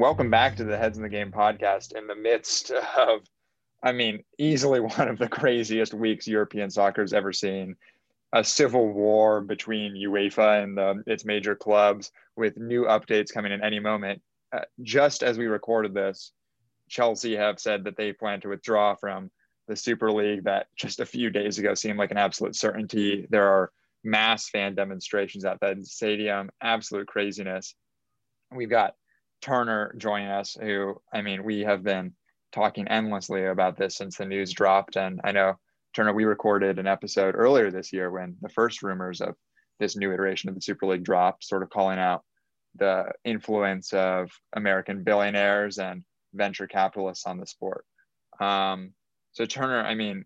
welcome back to the Heads in the Game podcast in the midst of, I mean, easily one of the craziest weeks European soccer has ever seen. A civil war between UEFA and the, its major clubs with new updates coming in any moment. Uh, just as we recorded this, Chelsea have said that they plan to withdraw from the Super League that just a few days ago seemed like an absolute certainty. There are mass fan demonstrations at that stadium, absolute craziness. We've got Turner joining us, who, I mean, we have been talking endlessly about this since the news dropped. And I know, Turner, we recorded an episode earlier this year when the first rumors of this new iteration of the Super League dropped, sort of calling out the influence of American billionaires and venture capitalists on the sport. Um, so Turner, I mean,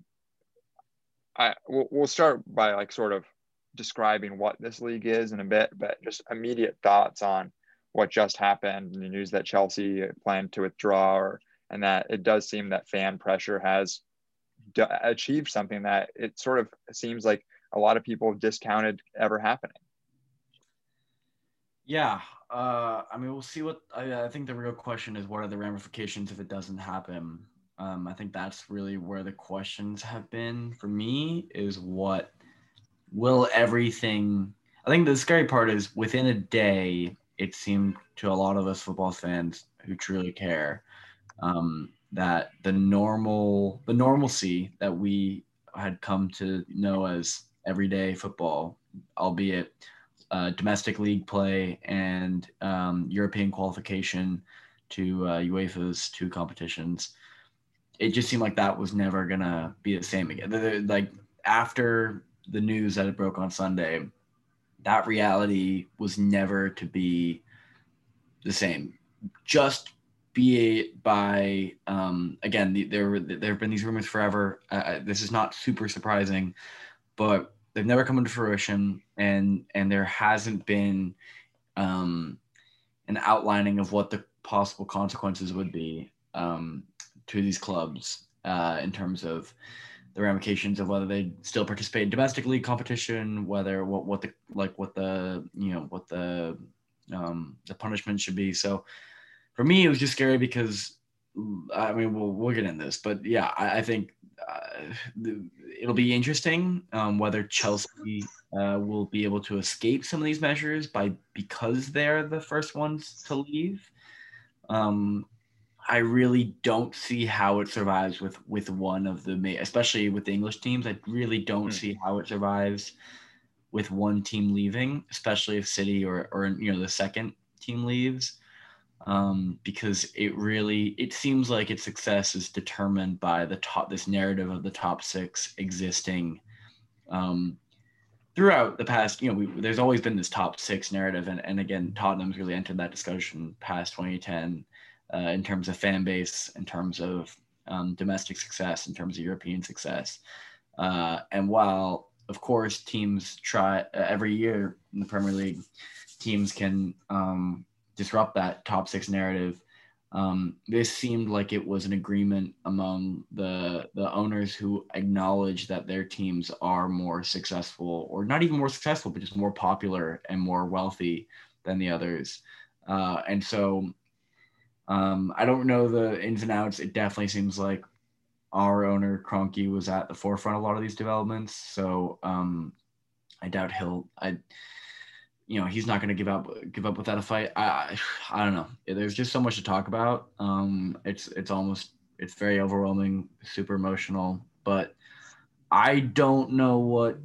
I we'll, we'll start by like sort of describing what this league is in a bit, but just immediate thoughts on what just happened the news that Chelsea planned to withdraw, or, and that it does seem that fan pressure has d- achieved something that it sort of seems like a lot of people have discounted ever happening. Yeah, uh, I mean, we'll see what I, I, think the real question is: what are the ramifications if it doesn't happen? Um, I think that's really where the questions have been for me. Is what will everything? I think the scary part is within a day, it seemed to a lot of us football fans who truly care um, that the normal the normalcy that we had come to know as everyday football, albeit uh, domestic league play and um, European qualification to uh, UEFA's two competitions, it just seemed like that was never gonna be the same again. Like after the news that it broke on Sunday, that reality was never to be the same. Just be it by um, again, the, there there have been these rumors forever. Uh, this is not super surprising, but they've never come into fruition, and and there hasn't been um, an outlining of what the possible consequences would be um, to these clubs uh, in terms of the ramifications of whether they still participate in domestic league competition, whether what what the like what the you know what the um, the punishment should be. So for me, it was just scary because I mean we'll we'll get in this, but yeah, I, I think uh, it'll be interesting um, whether Chelsea uh, will be able to escape some of these measures by because they're the first ones to leave. Um, I really don't see how it survives with with one of the especially with the English teams. I really don't mm. see how it survives with one team leaving, especially if City or or you know the second team leaves, um, because it really it seems like its success is determined by the top this narrative of the top six existing um, throughout the past. You know, we, there's always been this top six narrative, and and again, Tottenham's really entered that discussion past 2010 uh, in terms of fan base, in terms of um, domestic success, in terms of European success. Uh, and while, of course, teams try uh, every year in the Premier League, teams can um, disrupt that top six narrative. Um, this seemed like it was an agreement among the the owners who acknowledge that their teams are more successful, or not even more successful, but just more popular and more wealthy than the others. Uh, and so um, I don't know the ins and outs. It definitely seems like our owner Kroenke was at the forefront of a lot of these developments. So um, I doubt he'll. I, you know, he's not going to give up give up without a fight. I I don't know. There's just so much to talk about. Um, it's it's almost it's very overwhelming, super emotional. But I don't know what.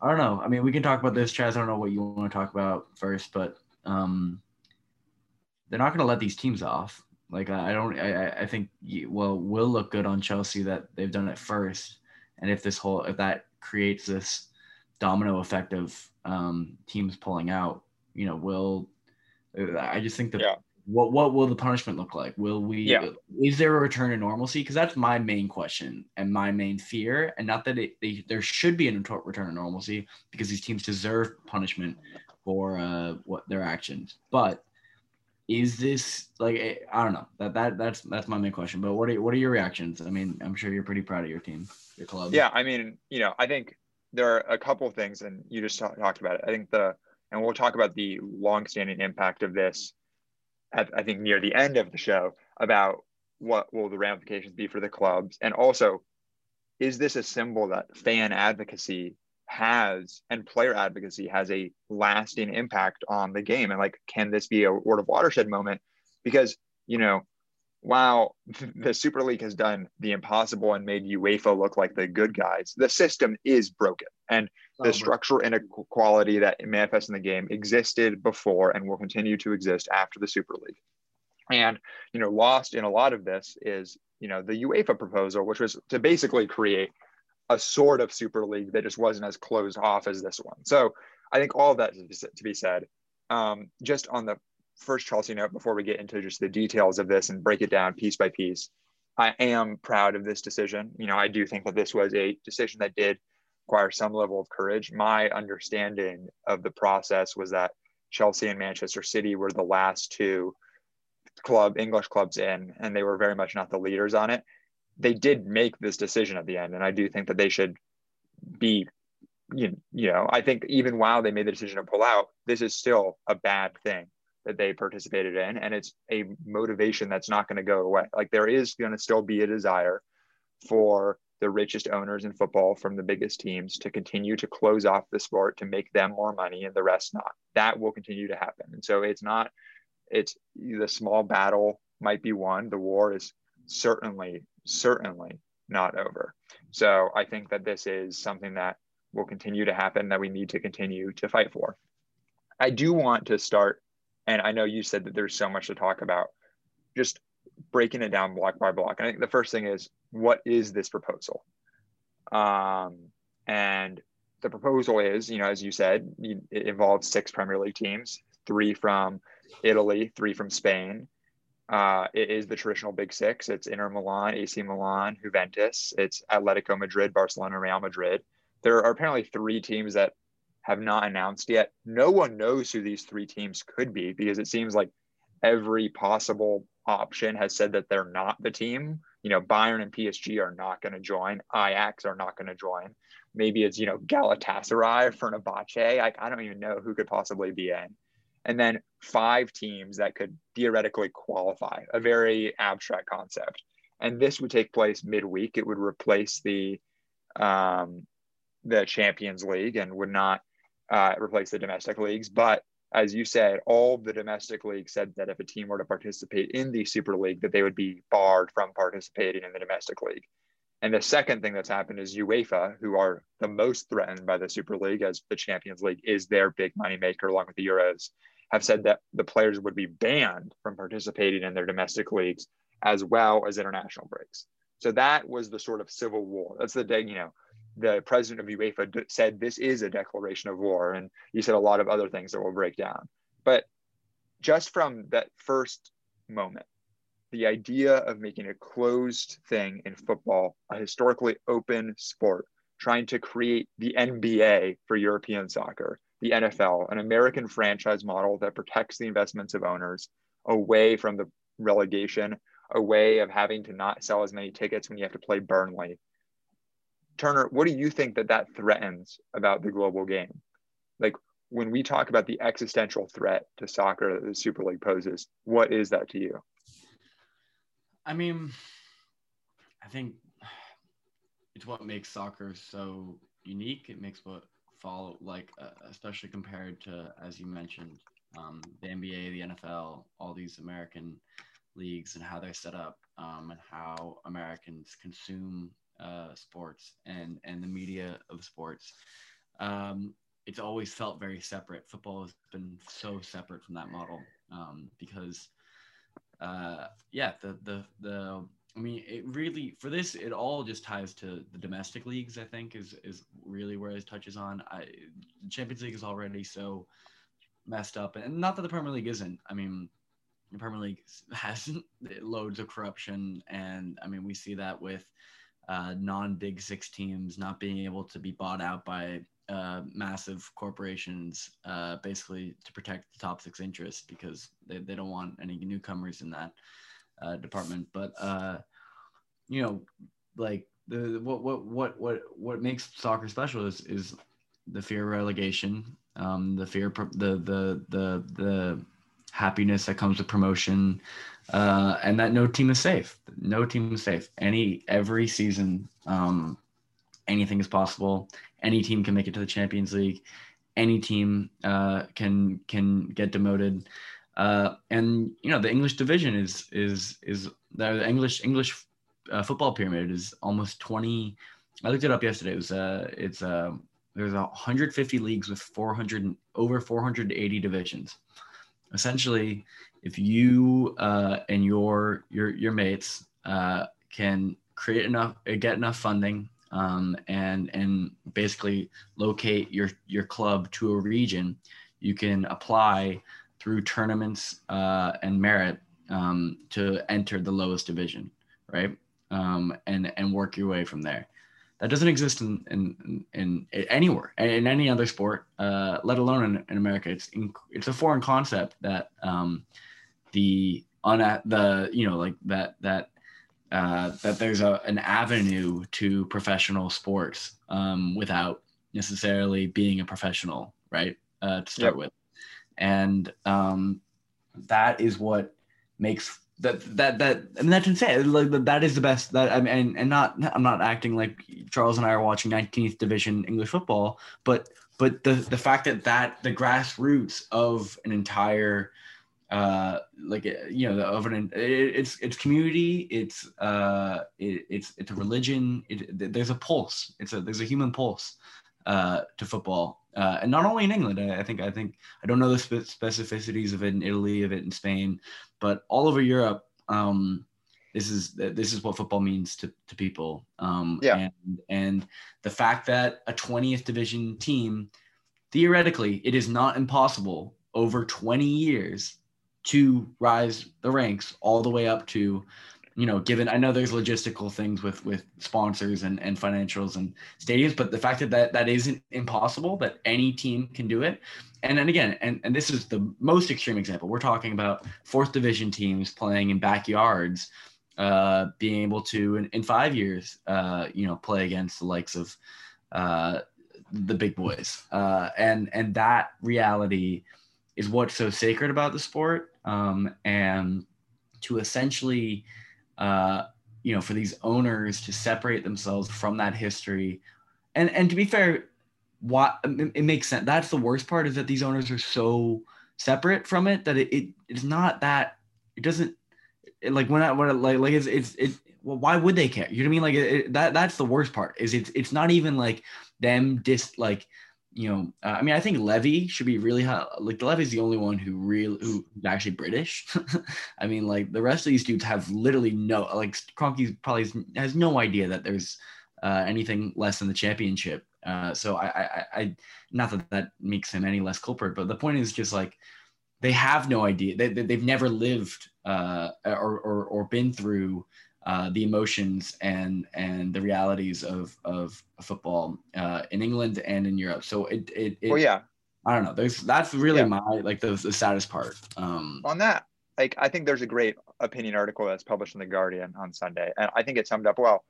I don't know. I mean, we can talk about this, Chaz. I don't know what you want to talk about first, but um, they're not going to let these teams off. Like I don't, I, I think well will look good on Chelsea that they've done it first, and if this whole if that creates this domino effect of um, teams pulling out, you know, will I just think that yeah. what what will the punishment look like? Will we? Yeah. Is there a return to normalcy? Because that's my main question and my main fear, and not that it they, there should be a return to normalcy because these teams deserve punishment for uh, what their actions, but is this like eh, I don't know that that that's that's my main question. But what are what are your reactions? I mean, I'm sure you're pretty proud of your team, your club. Yeah, I mean, you know, I think there are a couple of things, and you just talk, talked about it. I think the and we'll talk about the long-standing impact of this at, I think near the end of the show about what will the ramifications be for the clubs, and also, is this a symbol that fan advocacy has and player advocacy has a lasting impact on the game, and like, can this be a word of watershed moment? Because you know, while the Super League has done the impossible and made UEFA look like the good guys, the system is broken. And oh, the oh, structural inequality that manifests in the game existed before and will continue to exist after the Super League. And, you know, lost in a lot of this is, you know, the UEFA proposal, which was to basically create a sort of Super League that just wasn't as closed off as this one. So I think all of that to be said. Um, just on the first Chelsea note, before we get into just the details of this and break it down piece by piece, I am proud of this decision. You know, I do think that this was a decision that did require some level of courage. My understanding of the process was that Chelsea and Manchester City were the last two club English clubs in, and they were very much not the leaders on it. They did make this decision at the end, and I do think that they should be, you, you know, I think even while they made the decision to pull out, this is still a bad thing that they participated in, and it's a motivation that's not going to go away. Like there is going to still be a desire for the richest owners in football from the biggest teams to continue to close off the sport to make them more money and the rest not. That will continue to happen. And so it's not, it's the small battle might be won. The war is certainly, certainly not over. So I think that this is something that will continue to happen that we need to continue to fight for. I do want to start, and I know you said that there's so much to talk about, just breaking it down block by block. And I think the first thing is what is this proposal? Um, and the proposal is, you know, as you said, it involves six Premier League teams, three from Italy, three from Spain. Uh, it is the traditional Big Six. It's Inter Milan, AC Milan, Juventus. It's Atletico Madrid, Barcelona, Real Madrid. There are apparently three teams that have not announced yet. No one knows who these three teams could be because it seems like every possible option has said that they're not the team. You know, Bayern and PSG are not going to join. Ajax are not going to join. Maybe it's, you know, Galatasaray, Fenerbahce. I, I don't even know who could possibly be in. And then five teams that could theoretically qualify, a very abstract concept. And this would take place midweek. It would replace the um, the Champions League and would not uh, replace the domestic leagues, but as you said, all the domestic leagues said that if a team were to participate in the Super League, that they would be barred from participating in the domestic league. And the second thing that's happened is UEFA, who are the most threatened by the Super League as the Champions League is their big money maker along with the Euros, have said that the players would be banned from participating in their domestic leagues as well as international breaks. So that was the sort of civil war. That's the day, you know, the president of UEFA said this is a declaration of war, and he said a lot of other things that will break down. But just from that first moment, the idea of making a closed thing in football, a historically open sport, trying to create the NBA for European soccer, the NFL, an American franchise model that protects the investments of owners away from the relegation, a way of having to not sell as many tickets when you have to play Burnley, Turner, what do you think that that threatens about the global game? Like when we talk about the existential threat to soccer that the Super League poses, what is that to you? I mean, I think it's what makes soccer so unique. It makes what follow like, uh, especially compared to, as you mentioned, um, the NBA, the NFL, all these American leagues and how they're set up um, and how Americans consume uh, sports and and the media of sports. Um, it's always felt very separate. Football has been so separate from that model um, because, uh, yeah, the the the I mean, it really for this it all just ties to the domestic leagues. I think is is really where it touches on. I, Champions League is already so messed up, and not that the Premier League isn't. I mean, the Premier League has loads of corruption, and I mean we see that with uh, non Big Six teams not being able to be bought out by uh, massive corporations, uh, basically to protect the top six interests because they, they don't want any newcomers in that uh, department. But uh, you know, like the what what what what what makes soccer special is is the fear of relegation, um, the fear the the the the happiness that comes with promotion, uh, and that no team is safe. No team is safe. Any every season, um, anything is possible. Any team can make it to the Champions League. Any team uh, can can get demoted. Uh, and you know the English division is is is the English English uh, football pyramid is almost 20 I looked it up yesterday. It was uh it's uh there's 150 leagues with 400 over 480 divisions. Essentially, if you uh, and your your your mates uh, can create enough get enough funding um, and and basically locate your your club to a region, you can apply through tournaments uh, and merit um, to enter the lowest division, right? Um, and and work your way from there. That doesn't exist in in, in, anywhere in any other sport, uh, let alone in, in America. It's in, it's a foreign concept that um, the on the you know like that that uh, that there's a an avenue to professional sports um, without necessarily being a professional, right? Uh, to start yep. with, and um, that is what makes that that that I mean that's insane. Like that is the best that I mean, and, not I'm not acting like Charles and I are watching 19th division English football, but but the the fact that that the grassroots of an entire uh like you know of an it, it's it's community it's uh it, it's it's a religion it, there's a pulse it's a there's a human pulse uh to football uh, and not only in England. I, I, think I think I don't know the spe- specificities of it in Italy, of it in Spain, but all over Europe, um, this is this is what football means to, to people. Um, yeah. And and the fact that a 20th division team, theoretically, it is not impossible over 20 years to rise the ranks all the way up to you know, given I know there's logistical things with with sponsors and, and financials and stadiums, but the fact that, that that isn't impossible, that any team can do it. And then again, and, and this is the most extreme example. We're talking about fourth division teams playing in backyards, uh, being able to in, in five years, uh, you know, play against the likes of uh, the big boys. Uh, and and that reality is what's so sacred about the sport. Um, and to essentially uh, you know, for these owners to separate themselves from that history. And and to be fair, what it, makes sense. That's the worst part is that these owners are so separate from it that it, it it's not that it doesn't it, like when I when I, like like it's it's it well why would they care you know what I mean like it, that that's the worst part is it's it's not even like them dis like you know, uh, I mean, I think Levy should be really high. Like Levy's the only one who really who's actually British. I mean, like the rest of these dudes have literally no like Kroenke probably has no idea that there's uh, anything less than the championship. Uh, so I, I, I, not that that makes him any less culprit, but the point is just like they have no idea. They, they have never lived uh, or, or or been through uh, the emotions and and the realities of of football uh, in England and in Europe. So it it, it well, yeah. I don't know. There's that's really yeah. my like the, the saddest part. Um, on that, like I think there's a great opinion article that's published in the Guardian on Sunday, and I think it summed up well.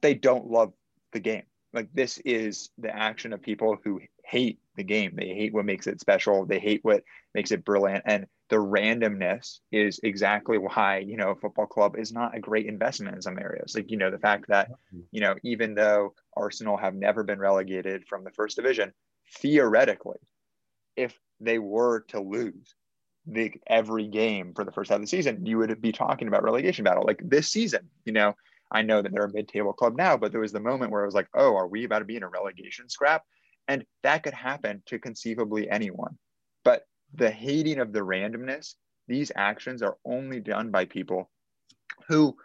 They don't love the game. Like this is the action of people who hate the game. They hate what makes it special. They hate what makes it brilliant, and the randomness is exactly why you know a football club is not a great investment in some areas. Like you know the fact that you know even though arsenal have never been relegated from the first division theoretically if they were to lose the every game for the first half of the season you would be talking about relegation battle. Like this season you know i know that they're a mid-table club now but there was the moment where i was like oh are we about to be in a relegation scrap? And that could happen to conceivably anyone the hating of the randomness, these actions are only done by people who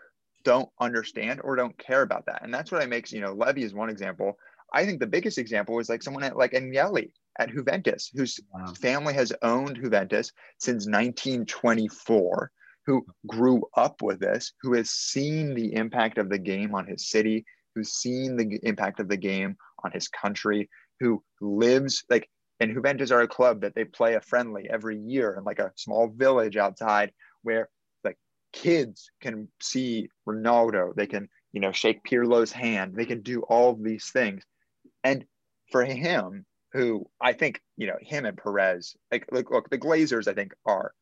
don't understand or don't care about that. And that's what I makes, you know, Levy is one example. I think the biggest example is like someone at like Agnelli at Juventus, whose wow. family has owned Juventus since 1924, who grew up with this, who has seen the impact of the game on his city, who's seen the impact of the game on his country, who lives like and Juventus are a club that they play a friendly every year in like a small village outside where like kids can see Ronaldo, they can, you know, shake Pirlo's hand, they can do all of these things. And for him, who I think, you know, him and Perez, like, look, look, the Glazers, I think, are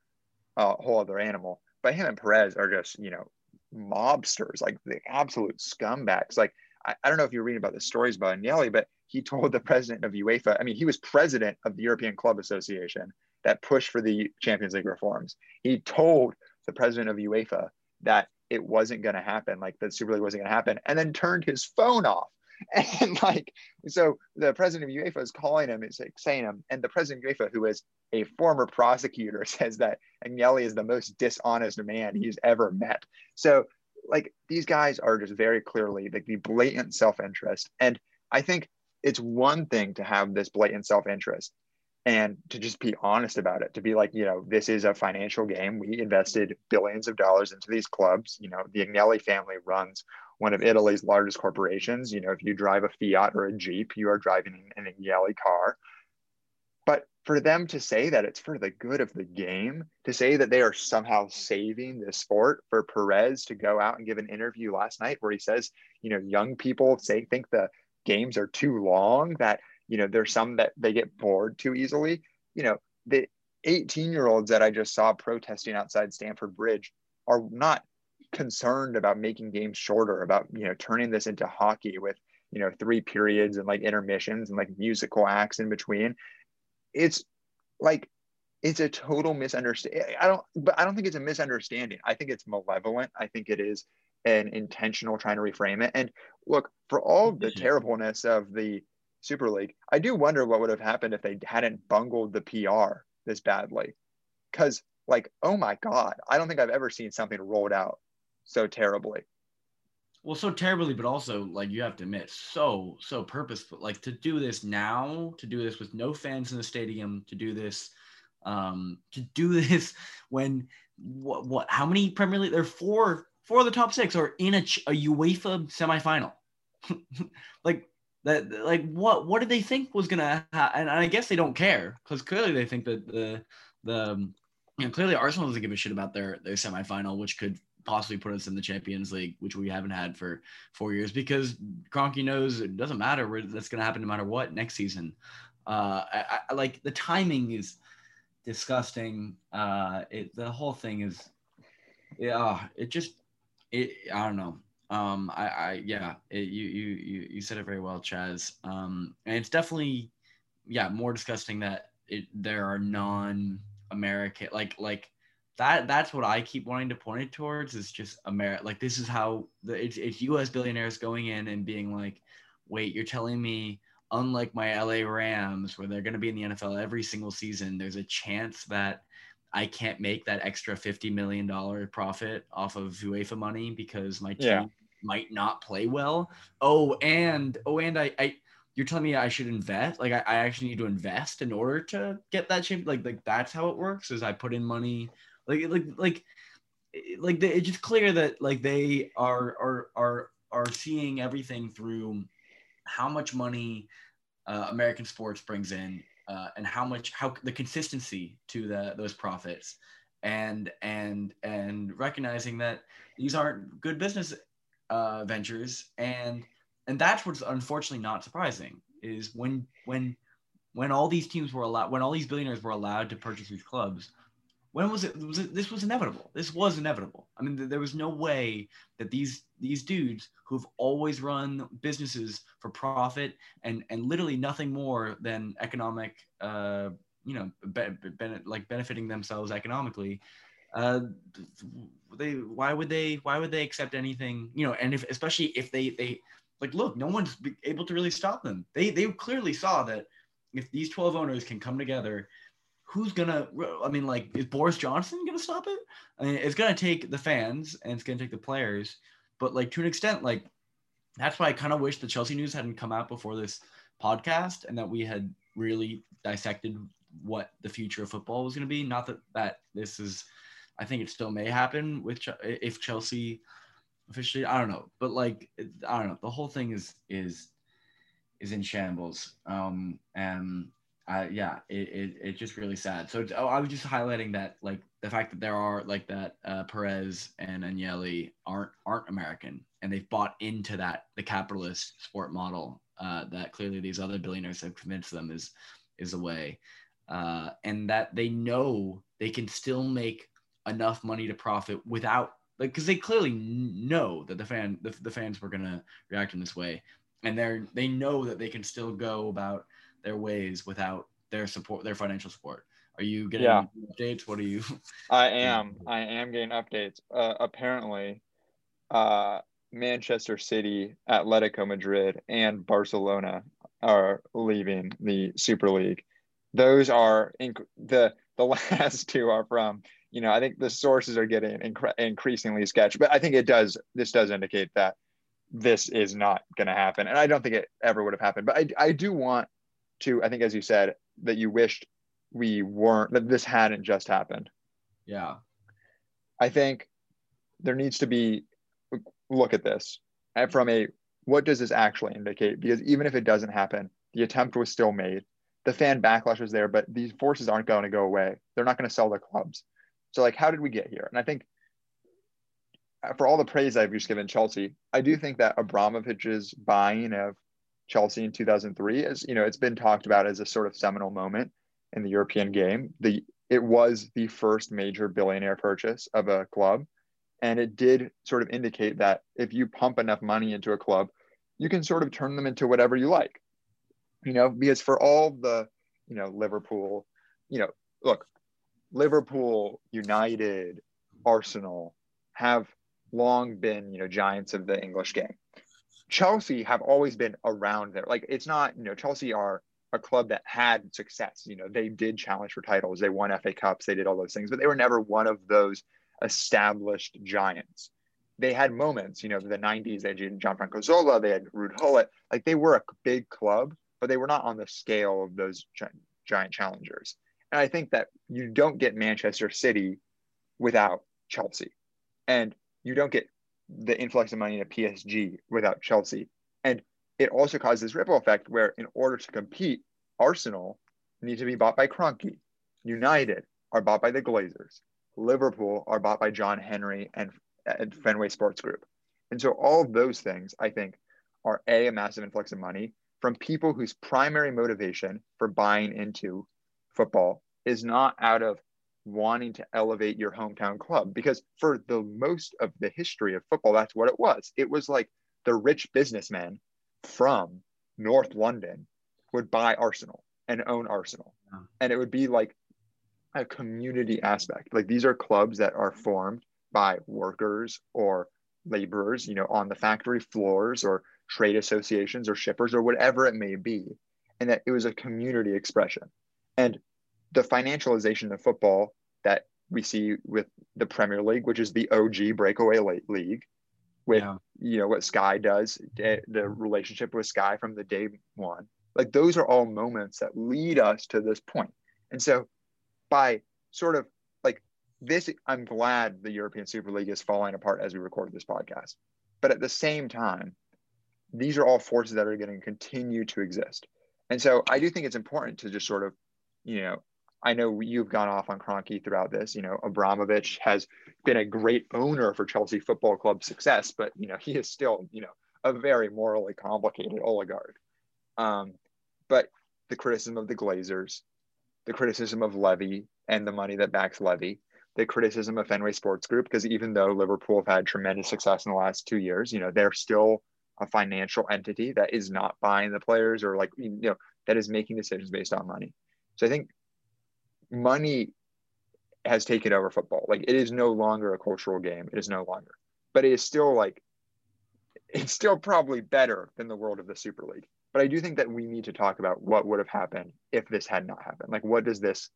a whole other animal, but him and Perez are just, you know, mobsters, like the absolute scumbags. Like, I, I don't know if you're reading about the stories about Agnelli, but he told the president of UEFA, I mean, he was president of the European Club Association that pushed for the Champions League reforms. He told the president of UEFA that it wasn't going to happen, like the Super League wasn't going to happen, and then turned his phone off. And like, so the president of UEFA is calling him, it's like saying him, and the president of UEFA, who is a former prosecutor, says that Agnelli is the most dishonest man he's ever met. So, like, these guys are just very clearly like the blatant self interest. And I think it's one thing to have this blatant self interest and to just be honest about it to be like you know this is a financial game. We invested billions of dollars into these clubs. You know the agnelli family runs one of italy's largest corporations. You know if you drive a fiat or a jeep you are driving an agnelli car for them to say that it's for the good of the game to say that they are somehow saving the sport for perez to go out and give an interview last night where he says you know young people say think the games are too long that you know there's some that they get bored too easily. You know the 18 year olds that i just saw protesting outside stamford bridge are not concerned about making games shorter about you know turning this into hockey with you know three periods and like intermissions and like musical acts in between it's like it's a total misunderstanding i don't but i don't think it's a misunderstanding i think it's malevolent i think it is an intentional trying to reframe it and look for all the mm-hmm. terribleness of the Super League. I do wonder what would have happened if they hadn't bungled the PR this badly. Because, like, oh my God, I don't think I've ever seen something rolled out so terribly. Well, so terribly, but also, like, you have to admit, so, so purposeful. Like, to do this now, to do this with no fans in the stadium, to do this, um, to do this when, what, what, how many Premier League? There are four, four of the top six are in a, a UEFA semifinal. like, that like what what did they think was gonna happen? And I guess they don't care because clearly they think that the the um, you know clearly Arsenal doesn't give a shit about their their semifinal, which could possibly put us in the Champions League, which we haven't had for four years because Kroenke knows it doesn't matter. That's gonna happen no matter what next season. Uh, I, I like the timing is disgusting. Uh, it the whole thing is, yeah, it just it I don't know um i i yeah it, you you you you said it very well chaz um and it's definitely yeah more disgusting that it there are non-american like like that that's what i keep wanting to point it towards is just america like this is how the it's, it's us billionaires going in and being like wait you're telling me unlike my la rams where they're going to be in the nfl every single season there's a chance that I can't make that extra fifty million dollar profit off of UEFA money because my team yeah. might not play well. Oh, and oh, and I, I you're telling me I should invest? Like I, I actually need to invest in order to get that shape? Like like that's how it works. Is I put in money, like like like like it's just clear that like they are are are are seeing everything through how much money uh, American sports brings in uh, and how much how the consistency to the those profits. And and and recognizing that these aren't good business uh, ventures. And and that's what's unfortunately not surprising is when when when all these teams were allowed when all these billionaires were allowed to purchase these clubs when was it was it, this was inevitable. This was inevitable. I mean there was no way that these these dudes who've always run businesses for profit and and literally nothing more than economic uh you know be, be, like benefiting themselves economically uh they why would they why would they accept anything you know and if especially if they they like look no one's able to really stop them. They they clearly saw that if these 12 owners can come together who's gonna i mean like is boris johnson gonna stop it? I mean it's gonna take the fans and it's gonna take the players but like to an extent like that's why i kind of wish the chelsea news hadn't come out before this podcast and that we had really dissected what the future of football was going to be. Not that that this is i think it still may happen with if chelsea officially i don't know but like i don't know. The whole thing is is is in shambles. Um and yeah, it, it, it's just really sad. So oh, I was just highlighting that, like the fact that there are like that uh, Perez and Agnelli aren't aren't American, and they've bought into that the capitalist sport model, uh, that clearly these other billionaires have convinced them is is a way, uh, and that they know they can still make enough money to profit without like because they clearly know that the fan the, the fans were gonna react in this way, and they're they know that they can still go about their ways without their support, their financial support. Are you getting yeah. updates? What are you? I am. I am getting updates. Uh, apparently, uh, Manchester City, Atletico Madrid, and Barcelona are leaving the Super League. Those are inc- the the last two are from. You know, I think the sources are getting incre- increasingly sketchy, but I think it does. This does indicate that this is not going to happen, and I don't think it ever would have happened. But I I do want to. I think, as you said, that you wished we weren't that this hadn't just happened. Yeah. I think there needs to be look at this from a what does this actually indicate? Because even if it doesn't happen, the attempt was still made. The fan backlash was there, but these forces aren't going to go away. They're not going to sell the clubs. So, like, how did we get here? And I think uh, for all the praise I've just given Chelsea, I do think that Abramovich's buying of Chelsea in 2003 is, you know, it's been talked about as a sort of seminal moment in the European game. The it was the first major billionaire purchase of a club, and it did sort of indicate that if you pump enough money into a club, you can sort of turn them into whatever you like. You know, because for all the, you know, Liverpool, you know, look, Liverpool, United, Arsenal have long been, you know, giants of the English game. Chelsea have always been around there. Like it's not, you know, Chelsea are a club that had success. You know, they did challenge for titles, they won FA Cups, they did all those things, but they were never one of those established giants. They had moments, you know, the 90s, they had Gianfranco Zola, they had Ruud Gullit. Like they were a big club, but they were not on the scale of those giant challengers. And I think that you don't get Manchester City without Chelsea. And you don't get the influx of money into PSG without Chelsea. And it also causes this ripple effect where, in order to compete, Arsenal need to be bought by Kroenke. United are bought by the Glazers. Liverpool are bought by John Henry and, and Fenway Sports Group. And so all of those things, I think, are a, a massive influx of money from people whose primary motivation for buying into football is not out of wanting to elevate your hometown club because for the most of the history of football that's what it was. It was like the rich businessman from north london would buy arsenal and own arsenal. Yeah. and it would be like a community aspect. Like these are clubs that are formed by workers or laborers you know on the factory floors or trade associations or shippers or whatever it may be and that it was a community expression. And the financialization of football that we see with the Premier League, which is the OG breakaway league, with yeah. you know what Sky does, the relationship with Sky from the day one. Like those are all moments that lead us to this point. And so by sort of like this, I'm glad the European Super League is falling apart as we record this podcast. But at the same time, these are all forces that are going to continue to exist. And so I do think it's important to just sort of, you know, I know you've gone off on Kroenke throughout this. You know, Abramovich has been a great owner for Chelsea Football Club success, but you know he is still you know a very morally complicated oligarch. Um, but the criticism of the Glazers, the criticism of Levy and the money that backs Levy, the criticism of Fenway Sports Group, because even though Liverpool have had tremendous success in the last two years, you know they're still a financial entity that is not buying the players or like you know that is making decisions based on money. So I think money has taken over football. Like it is no longer a cultural game. It is no longer, but it is still like, it's still probably better than the world of the Super League. But I do think that we need to talk about what would have happened if this had not happened. Like, what does this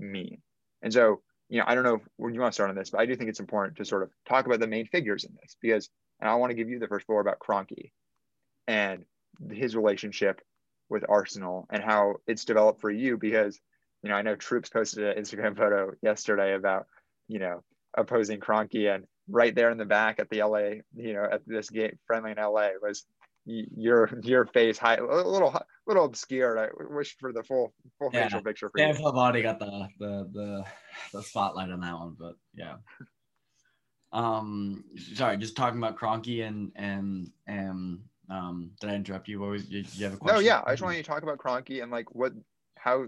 mean? And so, you know, I don't know when you want to start on this, but I do think it's important to sort of talk about the main figures in this because, and I want to give you the first floor about Kroenke and his relationship with Arsenal and how it's developed for you because you know, I know Troops posted an Instagram photo yesterday about, you know, opposing Kroenke and right there in the back at the LA, you know, at this game friendly in LA was your your face high a little little obscured. I wish for the full full yeah. facial picture for Dan you. Pavati got the, the the the spotlight on that one, but yeah. Um sorry, just talking about Kroenke and and and Um, did I interrupt you? What was you, you have a question? No, yeah, I just wanted to talk about Kroenke and like what, how,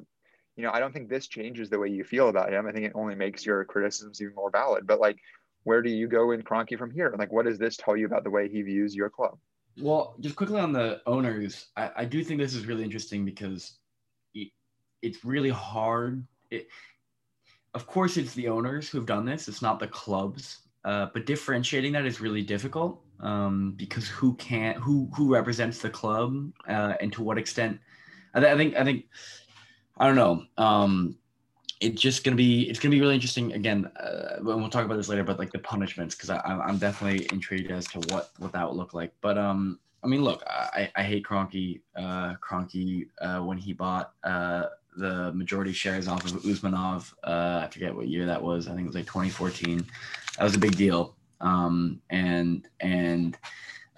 you know, I don't think this changes the way you feel about him. I think it only makes your criticisms even more valid. But like, where do you go in Kroenke from here? Like, what does this tell you about the way he views your club? Well, just quickly on the owners, I, I do think this is really interesting because it, it's really hard. It, of course, it's the owners who've done this. It's not the clubs, uh, but differentiating that is really difficult um, because who can who who represents the club uh, and to what extent? I, th- I think I think I don't know. Um, it's just gonna be it's gonna be really interesting. Again uh, we'll talk about this later but like the punishments because i'm definitely intrigued as to what what that would look like. But um i mean look i i hate Kroenke uh Kroenke uh when he bought uh the majority shares off of Usmanov. Uh i forget what year that was. I think it was like 2014 that was a big deal. Um and and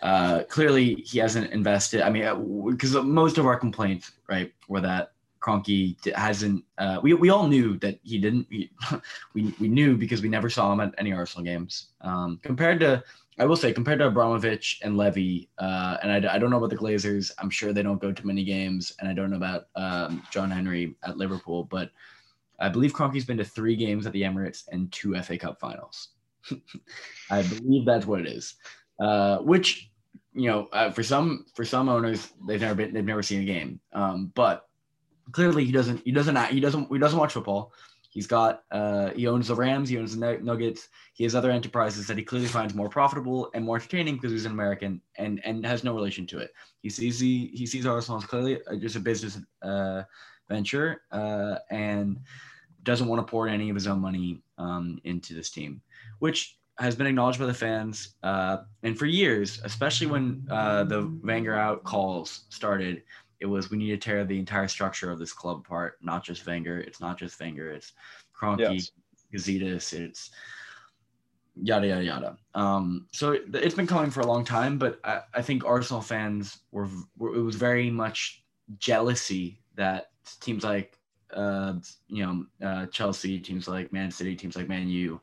uh clearly he hasn't invested. I mean because uh, most of our complaints right were that Kroenke hasn't. Uh, we we all knew that he didn't. We we knew because we never saw him at any Arsenal games. Um, compared to, I will say, compared to Abramovich and Levy, uh, and I, I don't know about the Glazers. I'm sure they don't go to many games, and I don't know about um, John Henry at Liverpool, but I believe Kroenke's been to three games at the Emirates and two FA Cup finals. I believe that's what it is. Uh, which you know, uh, for some for some owners, they've never been they've never seen a game. Um, but clearly he doesn't he doesn't he doesn't he doesn't watch football. He's got uh, he owns the Rams, he owns the Nuggets. He has other enterprises that he clearly finds more profitable and more entertaining because he's an American and and has no relation to it. He sees the he sees Arsenal as clearly just a business uh, venture uh, and doesn't want to pour any of his own money um, into this team, which has been acknowledged by the fans. Uh, and for years, especially when uh, the Wenger out calls started, it was we need to tear the entire structure of this club apart, not just Wenger. It's not just Wenger. It's Kroenke, yes. Gazidis. It's yada yada yada. Um, so it, has been coming for a long time, but I, I think Arsenal fans were, were, it was very much jealousy that teams like uh, you know uh, Chelsea, teams like Man City, teams like Man U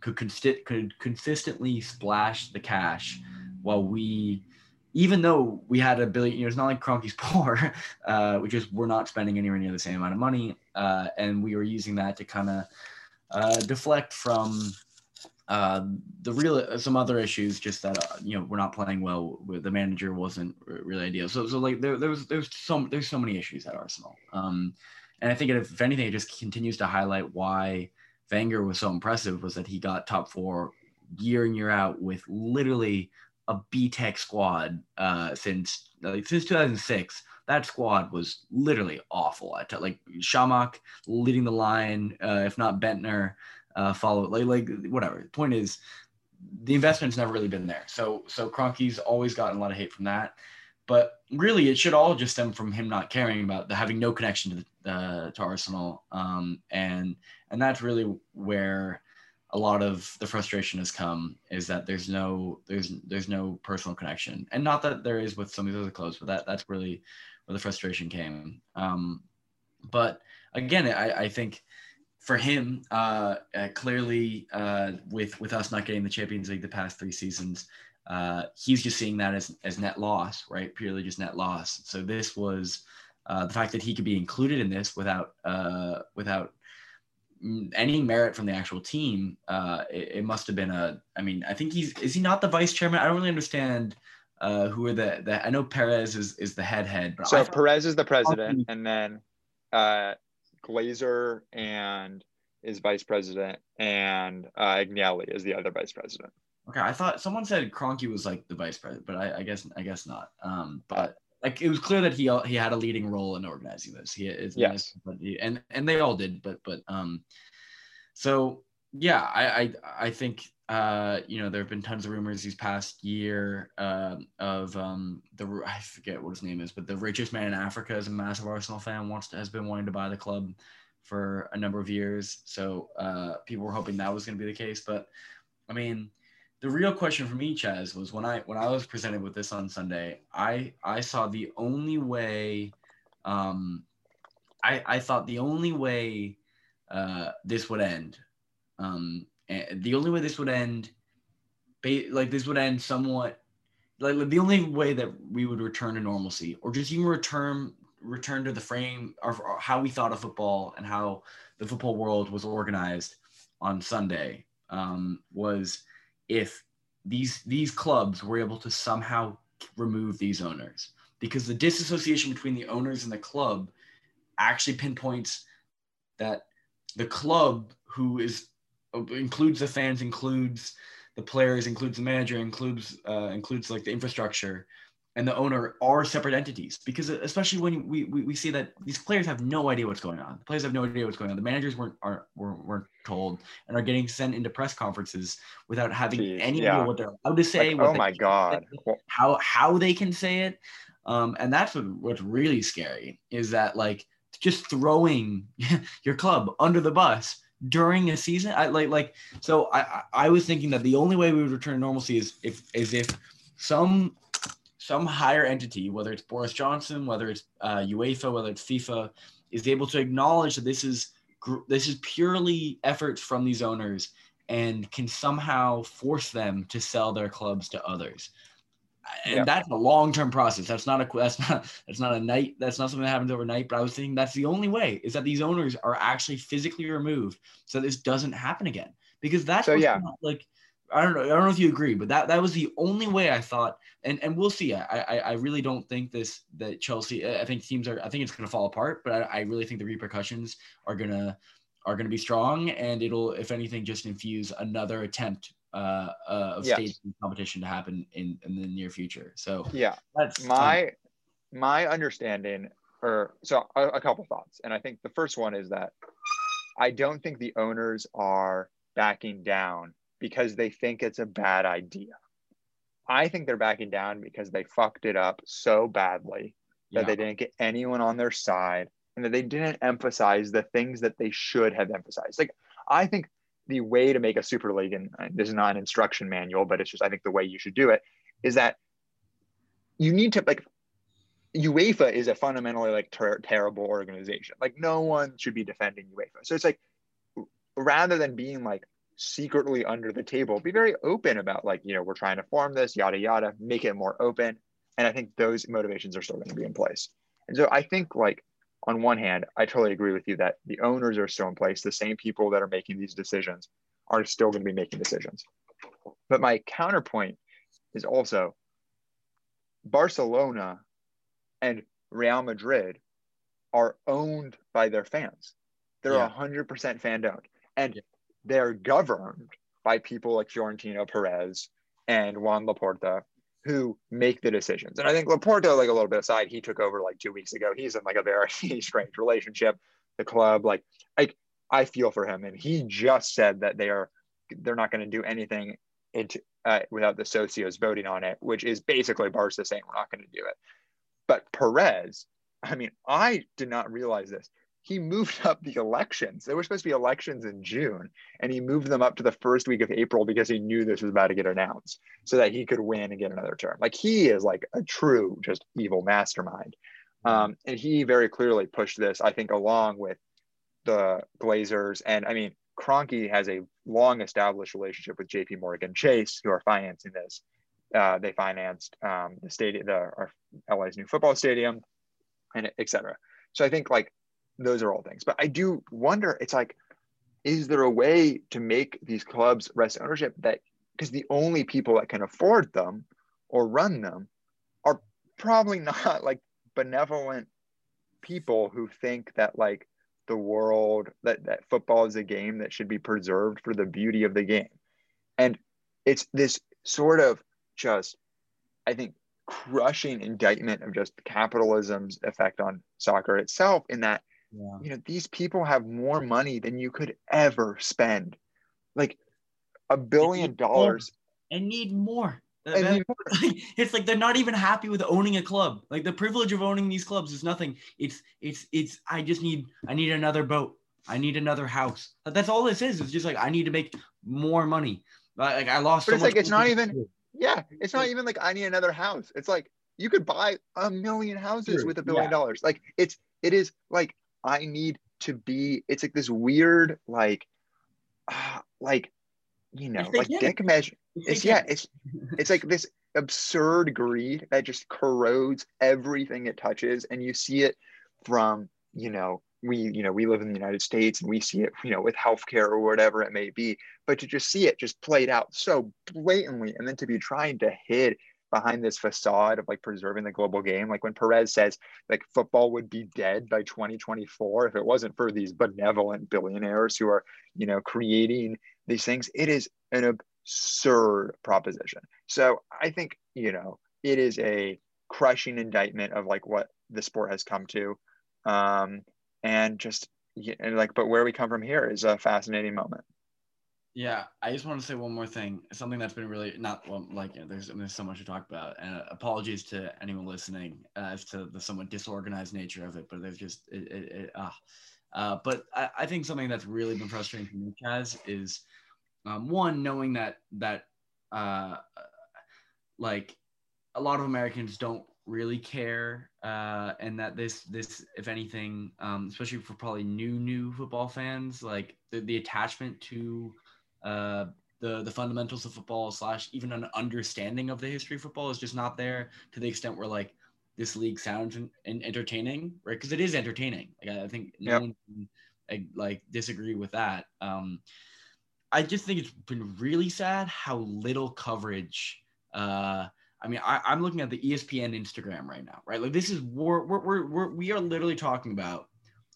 could consti- could consistently splash the cash while we even though we had a billion, you know, it's not like Kroenke's poor, uh, which is we just were not spending anywhere near the same amount of money. Uh, and we were using that to kind of uh, deflect from uh, the real, some other issues, just that, uh, you know, we're not playing well. The manager wasn't really ideal. So, so like there, there was, there's some, there's so many issues at Arsenal. Um, and I think if, if anything, it just continues to highlight why Wenger was so impressive was that he got top four year in, year out with literally a B Tech squad uh, since like, since 2006. That squad was literally awful. I tell like Chamakh leading the line, uh, if not Bendtner, uh, follow like like whatever. The point is, the investment's never really been there. So so Kroenke's always gotten a lot of hate from that. But really, it should all just stem from him not caring about the having no connection to the, uh, to Arsenal, um, and and that's really where a lot of the frustration has come is that there's no there's there's no personal connection. And not that there is with some of these other clubs but that that's really where the frustration came. Um, but again I, I think for him uh, uh, clearly uh, with with us not getting the champions league the past three seasons uh, he's just seeing that as, as net loss right? Purely just net loss. So this was uh, the fact that he could be included in this without uh, without any merit from the actual team, uh, it, it, must have been a. I mean, I think he's is he not the vice chairman? I don't really understand uh, who are the, the I know Perez is is the head head. But so Perez is the president, and then uh, Glazer and is vice president, and uh, Agnelli is the other vice president. Okay, I thought someone said Kroenke was like the vice president, but I, I guess I guess not. Um, but like it was clear that he he had a leading role in organizing this. He is yes, but he, and and they all did, but but um, so yeah, I I I think uh you know there have been tons of rumors these past year uh, of um the I forget what his name is, but the richest man in Africa is a massive Arsenal fan wants to, has been wanting to buy the club for a number of years. So uh, people were hoping that was going to be the case, but I mean the real question for me, Chaz, was when I when I was presented with this on Sunday, I I saw the only way, um, I I thought the only way uh, this would end, um, the only way this would end, like this would end somewhat like the only way that we would return to normalcy or just even return return to the frame of how we thought of football and how the football world was organized on Sunday um, was if these these clubs were able to somehow remove these owners. Because the disassociation between the owners and the club actually pinpoints that the club who is includes the fans includes the players includes the manager includes uh, includes like the infrastructure and the owner are separate entities. Because especially when we, we, we see that these players have no idea what's going on. The players have no idea what's going on. The managers weren't are, weren't, weren't told and are getting sent into press conferences without having Jeez, any yeah. idea what they're allowed to say like, oh my god. Say, how how they can say it. Um, and that's what, what's really scary is that like just throwing your club under the bus during a season i like like so i i was thinking that the only way we would return to normalcy is if is if some some higher entity, whether it's Boris Johnson, whether it's uh, UEFA, whether it's FIFA, is able to acknowledge that this is this is purely efforts from these owners and can somehow force them to sell their clubs to others. And yep. that's a long-term process. That's not a that's not that's not a night. That's not something that happens overnight. But I was thinking that's the only way is that these owners are actually physically removed so this doesn't happen again. Because that's so yeah. like I don't know. I don't know if you agree, but that that was the only way I thought, and and we'll see. I I, I really don't think this that Chelsea. I think teams are. I think it's going to fall apart, but I, I really think the repercussions are gonna are gonna be strong, and it'll, if anything, just infuse another attempt uh, uh of yes. stage competition to happen in in the near future. So yeah, that's my um, my understanding, or so a, a couple thoughts, and I think the first one is that I don't think the owners are backing down because they think it's a bad idea. I think they're backing down because they fucked it up so badly that yeah. they didn't get anyone on their side and that they didn't emphasize the things that they should have emphasized. Like, I think the way to make a super league, and this is not an instruction manual, but it's just, I think the way you should do it is that you need to, like, UEFA is a fundamentally like ter- terrible organization. Like, no one should be defending UEFA. So it's like, rather than being like, secretly under the table be very open about like you know we're trying to form this yada yada make it more open. And i think those motivations are still going to be in place. And so i think like on one hand i totally agree with you that the owners are still in place. The same people that are making these decisions are still going to be making decisions. But my counterpoint is also barcelona and real madrid are owned by their fans. They're yeah. 100% fan owned and yeah they're governed by people like Florentino Perez and Juan Laporta who make the decisions. And I think Laporta, like a little bit aside, he took over like two weeks ago. He's in like a very strange relationship. The club, like, like I feel for him, and he just said that they are they're not going to do anything into, uh, without the socios voting on it, which is basically Barca saying we're not going to do it. But Perez, I mean, I did not realize this he moved up the elections. There were supposed to be elections in June, and he moved them up to the first week of April because he knew this was about to get announced so that he could win and get another term. Like he is like a true, just evil mastermind. Um, and he very clearly pushed this, I think, along with the Glazers. And I mean, Kroenke has a long established relationship with JP Morgan Chase, who are financing this. Uh, they financed um, the stadium, the LA's new football stadium, and et cetera. So I think like those are all things. But I do wonder, it's like, is there a way to make these clubs wrest ownership that because the only people that can afford them or run them are probably not like benevolent people who think that like the world that, that football is a game that should be preserved for the beauty of the game. And it's this sort of just, I think, crushing indictment of just capitalism's effect on soccer itself in that yeah. you know these people have more money than you could ever spend. Like a billion dollars. And need more. It's like they're not even happy with owning a club. Like the privilege of owning these clubs is nothing. It's it's it's i just need i need another boat. I need another house. That's all this is. It's just like i need to make more money. Like i lost but so it's like it's not even yeah it's not even like i need another house. It's like you could buy a million houses True. with a billion yeah. dollars. Like it's it is like I need to be. It's like this weird, like, uh, like, you know, like dick measure. It's yeah, it's it's like this. absurd greed that just corrodes everything it touches. And you see it from, you know, we, you know, we live in the United States and we see it, you know, with healthcare or whatever it may be. But to just see it just played out so blatantly and then to be trying to hid behind this facade of like preserving the global game. Like when Perez says like football would be dead by 2024 if it wasn't for these benevolent billionaires who are, you know, creating these things, it is an absurd proposition. So I think, you know, it is a crushing indictment of like what the sport has come to. Um, and just and like, but where we come from here is a fascinating moment. Yeah, I just want to say one more thing. Something that's been really not well, like there's there's so much to talk about, and uh, apologies to anyone listening as to the somewhat disorganized nature of it. But there's just it, it, it ah. Uh, but I, I, think something that's really been frustrating for me, Kaz, is um, one knowing that that uh, like a lot of Americans don't really care, uh, and that this this if anything, um, especially for probably new new football fans, like the, the attachment to uh, the the fundamentals of football slash even an understanding of the history of football is just not there to the extent where like this league sounds and, entertaining, right? Because it is entertaining. Like I think no yep. one can like disagree with that. Um, I just think it's been really sad how little coverage. Uh, I mean, I, am looking at the ESPN Instagram right now, right? Like this is we're, we're, we're we are literally talking about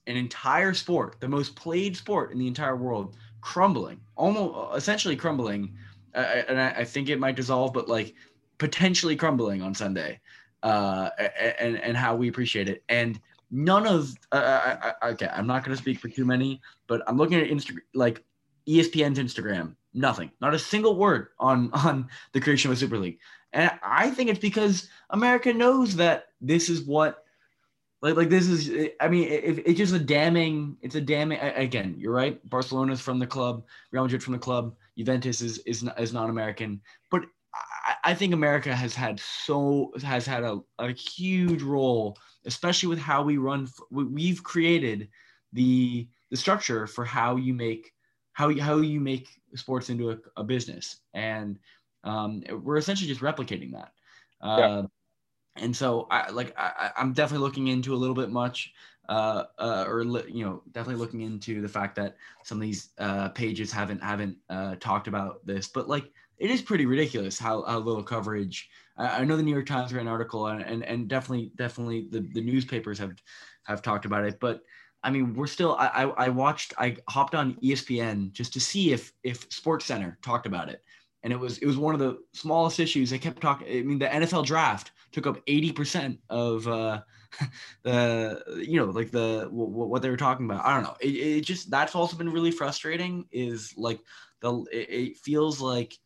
an entire sport, the most played sport in the entire world, crumbling, almost essentially crumbling. Uh, and I, I, think it might dissolve, but like potentially crumbling on Sunday. Uh, and and how we appreciate it. And none of uh, I, I, okay, I'm not going to speak for too many, but I'm looking at Instagram, like ESPN's Instagram. Nothing, not a single word on on the creation of a Super League. And I think it's because America knows that this is what like like this is i mean it, it's just a damning it's a damning again you're right barcelona's from the club real madrid from the club juventus is is, is non-american but I, I think america has had so has had a, a huge role especially with how we run we've created the the structure for how you make how you, how you make sports into a, a business. And um, we're essentially just replicating that. Uh, yeah and so I like I, I'm definitely looking into a little bit much, uh, uh, or you know, definitely looking into the fact that some of these uh, pages haven't haven't uh, talked about this, but like it is pretty ridiculous how, how little coverage. I, I know the New York Times ran an article and and, and definitely definitely the, the newspapers have have talked about it, but I mean, we're still. I, I, I watched. I hopped on ESPN just to see if if Sports Center talked about it, and it was it was one of the smallest issues. They kept talking. I mean, the NFL draft took up eighty percent of uh, the you know like the w- what they were talking about. I don't know. It, it just that's also been really frustrating. Is like the it, it feels like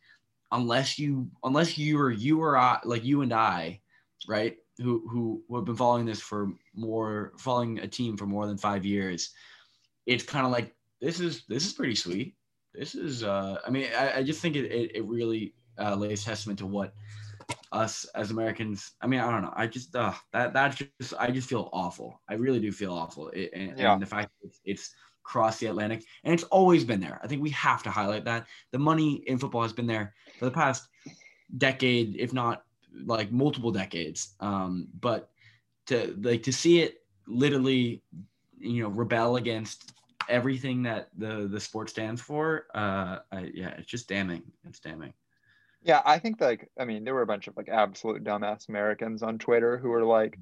unless you unless you or you or I like you and I, right? Who who, who have been following this for more following a team for more than five years, it's kind of like this is this is pretty sweet this is uh i mean i, I just think it, it, it really uh, lays testament to what us as americans i mean i don't know i just uh that that just i just feel awful. I really do feel awful. It, and, yeah. and, the fact it's, it's across the atlantic and it's always been there. I think we have to highlight that. The money in football has been there for the past decade if not like multiple decades. Um but to like to see it literally you know rebel against everything that the the sport stands for, uh, I, yeah, it's just damning. It's damning. Yeah, I think like I mean there were a bunch of like absolute dumbass Americans on Twitter who were like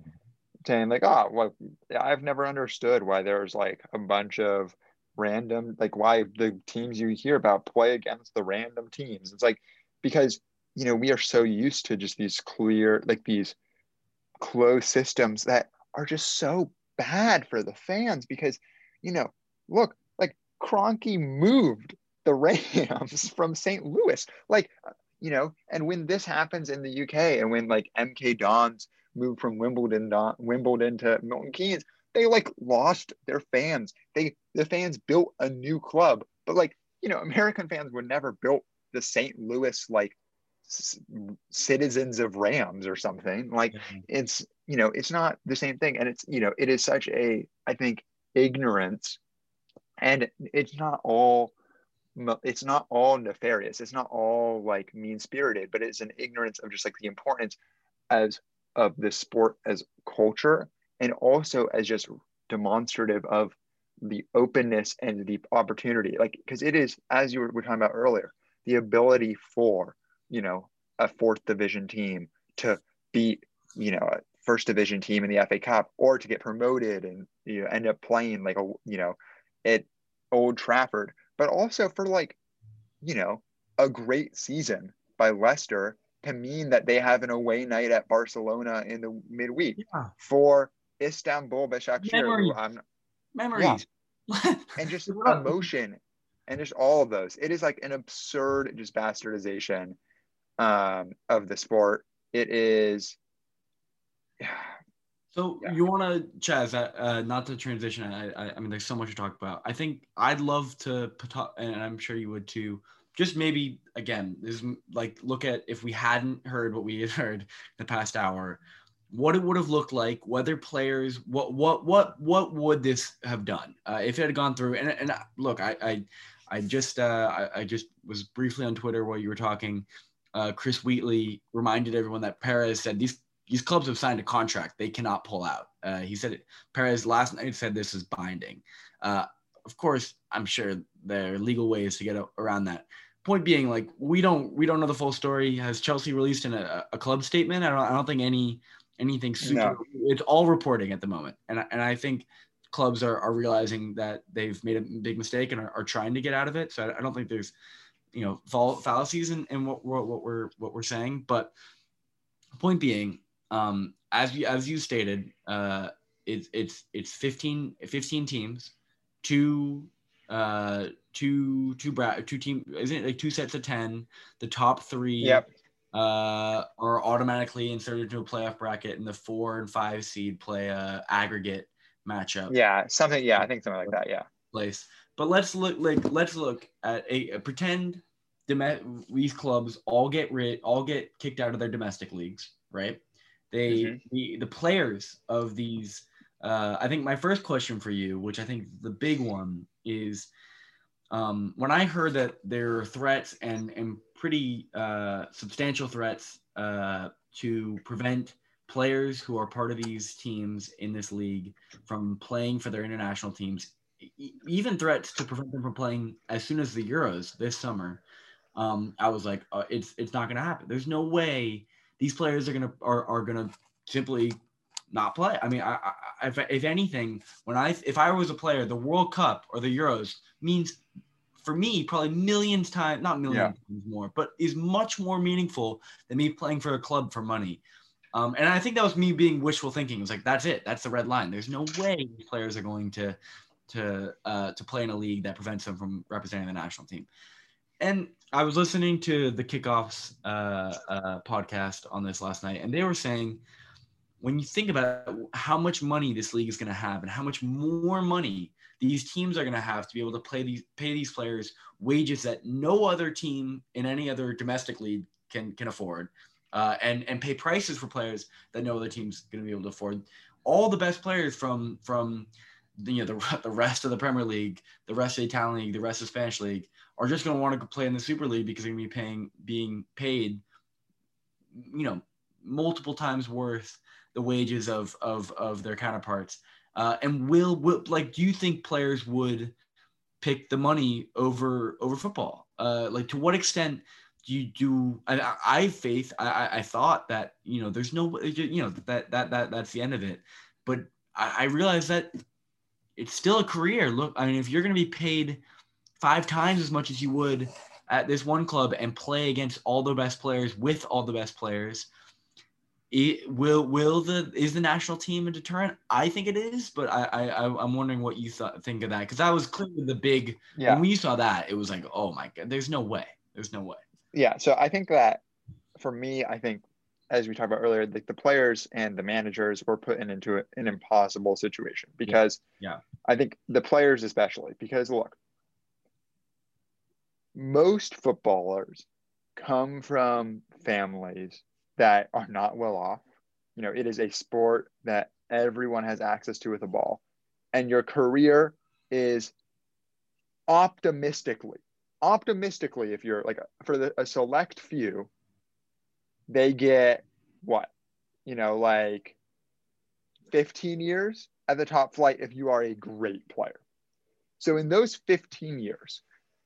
saying like, oh, well, I've never understood why there's like a bunch of random like why the teams you hear about play against the random teams. It's like because you know we are so used to just these clear like these closed systems that are just so bad for the fans because you know look, like Kroenke moved the Rams from St. Louis. Like, you know, and when this happens in the UK and when like MK Dons moved from Wimbledon Wimbledon to Milton Keynes, they like lost their fans. They the fans built a new club, but like you know, American fans would never built the St. Louis like c- citizens of Rams or something. Like mm-hmm. it's you know, it's not the same thing, and it's you know, it is such a I think ignorance and it's not all it's not all nefarious. It's not all like mean spirited but it's an ignorance of just like the importance as of the sport as culture and also as just demonstrative of the openness and the opportunity. Like because it is as you were, were talking about earlier the ability for you know a fourth division team to beat you know a first division team in the FA Cup or to get promoted and you know end up playing like a you know at Old Trafford but also for like you know a great season by Leicester to mean that they have an away night at Barcelona in the midweek yeah. for Istanbul Başakşehir. Memories. I'm, Memories. Yeah. and just emotion and just all of those. It is like an absurd just bastardization um, of the sport. It is. So yeah. you want to, Chaz, uh, uh, not to transition. I, I, I, mean, there's so much to talk about. I think I'd love to, and I'm sure you would too. Just maybe again, is like look at if we hadn't heard what we had heard the past hour, what it would have looked like, whether players, what what what what would this have done uh, if it had gone through? And and uh, look, I I, I just uh, I, I just was briefly on Twitter while you were talking. Uh, Chris Wheatley reminded everyone that Perez said these these clubs have signed a contract; they cannot pull out. Uh, he said it, Perez last night said this is binding. Uh, of course, I'm sure there are legal ways to get around that. Point being, like we don't we don't know the full story. Has Chelsea released in a, a club statement? I don't I don't think any anything super. No. It's all reporting at the moment, and and I think clubs are, are realizing that they've made a big mistake and are, are trying to get out of it. So I, I don't think there's you know fallacies in, in what, what, what we're what we're saying. But point being, um, as you as you stated, uh, it's it's it's 15, 15 teams, two uh two two bra- two team isn't it like two sets of 10 the top three yep. uh are automatically inserted into a playoff bracket and the four and five seed play a aggregate matchup. Yeah something yeah i think something like that yeah. Place. But let's look like let's look at a, a pretend these clubs all get rid all get kicked out of their domestic leagues right they mm-hmm. the, the players of these. Uh, I think my first question for you, which I think the big one is, um, when I heard that there are threats and and pretty uh, substantial threats uh, to prevent players who are part of these teams in this league from playing for their international teams, even threats to prevent them from playing as soon as the Euros this summer. Um, I was like, uh, it's it's not going to happen. There's no way these players are gonna are, are gonna simply not play. I mean, I, I, if, if anything, when I if I was a player, the World Cup or the Euros means for me probably millions times, not millions yeah. times more, but is much more meaningful than me playing for a club for money. Um, and I think that was me being wishful thinking. It was like that's it, that's the red line. There's no way these players are going to to uh, to play in a league that prevents them from representing the national team. And I was listening to the kickoffs uh, uh, podcast on this last night, and they were saying when you think about how much money this league is going to have and how much more money these teams are going to have to be able to play these pay these players wages that no other team in any other domestic league can can afford, uh, and and pay prices for players that no other team's going to be able to afford. All the best players from from you know the, the rest of the Premier League, the rest of the Italian league, the rest of the Spanish league are just going to want to play in the Super League because they're going to be paying being paid, you know, multiple times worth the wages of of of their counterparts. Uh, and will will like do you think players would pick the money over over football? Uh, like to what extent do you do? I, I faith. I, I thought that you know there's no you know that that that that's the end of it, but I, I realize that it's still a career. Look, I mean, if you're going to be paid five times as much as you would at this one club and play against all the best players with all the best players, it, will will the is the national team a deterrent? I think it is, but I, I I'm wondering what you thought think of that because that was clearly the big. Yeah. When we saw that, it was like, oh my god, there's no way, there's no way. Yeah, so I think that for me, I think as we talked about earlier, like the players and the managers were put into an impossible situation because yeah. yeah. I think the players especially because look, most footballers come from families that are not well off. You know, it is a sport that everyone has access to with a ball, and your career is optimistically, optimistically, if you're like for the, a select few, they get what, you know, like 15 years at the top flight if you are a great player. So in those 15 years,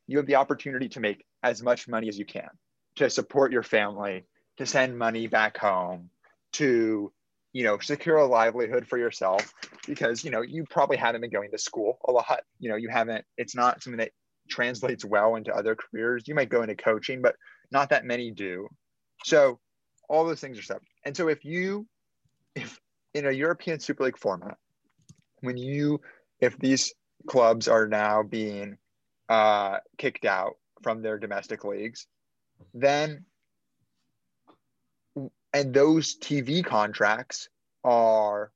you have the opportunity to make as much money as you can to support your family, to send money back home, to you know secure a livelihood for yourself because you know you probably haven't been going to school a lot. You know you haven't it's not something that translates well into other careers. You might go into coaching but not that many do. So all those things are stuff and so if you if in a european super league format when you if these clubs are now being uh, kicked out from their domestic leagues then and those TV contracts are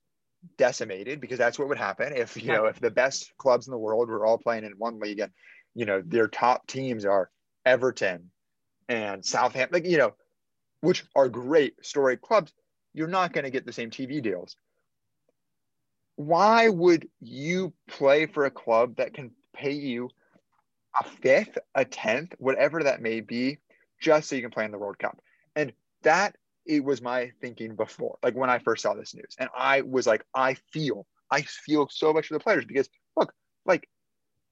decimated because that's what would happen if you know if the best clubs in the world were all playing in one league and you know their top teams are Everton and Southampton like you know which are great story clubs you're not going to get the same TV deals why would you play for a club that can pay you a fifth a tenth whatever that may be just so you can play in the World Cup and that it was my thinking before, like when I first saw this news. And I was like, I feel, I feel so much for the players because look, like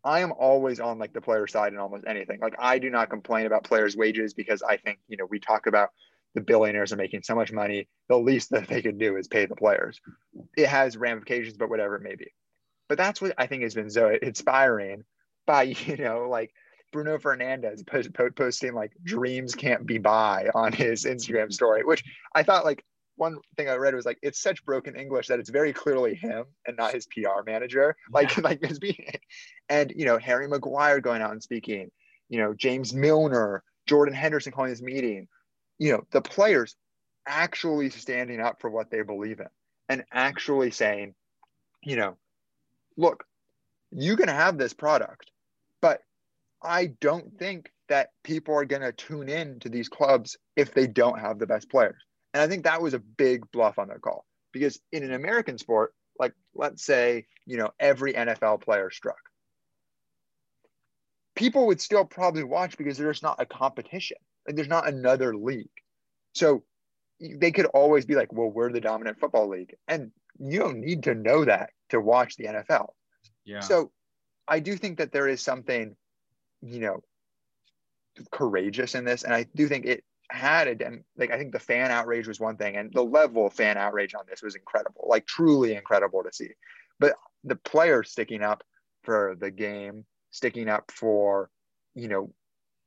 I am always on like the player side in almost anything. Like I do not complain about players' wages because I think, you know, we talk about the billionaires are making so much money. The least that they could do is pay the players. It has ramifications, but whatever it may be. But that's what I think has been so inspiring by, you know, like Bruno Fernandes post, post, posting like dreams can't be buy on his Instagram story, which I thought like one thing I read was like it's such broken English that it's very clearly him and not his PR manager. Like yeah. like being, and you know Harry Maguire going out and speaking, you know James Milner, Jordan Henderson calling his meeting, you know the players actually standing up for what they believe in and actually saying, you know, look, you can have this product, but I don't think that people are going to tune in to these clubs if they don't have the best players. And I think that was a big bluff on their call because in an American sport, like let's say, you know, every NFL player struck, people would still probably watch because there's not a competition and there's not another league. So they could always be like, well, we're the dominant football league. And you don't need to know that to watch the NFL. Yeah. So I do think that there is something you know, courageous in this. And I do think it had a like I think the fan outrage was one thing, and the level of fan outrage on this was incredible, like truly incredible to see. But the players sticking up for the game, sticking up for, you know,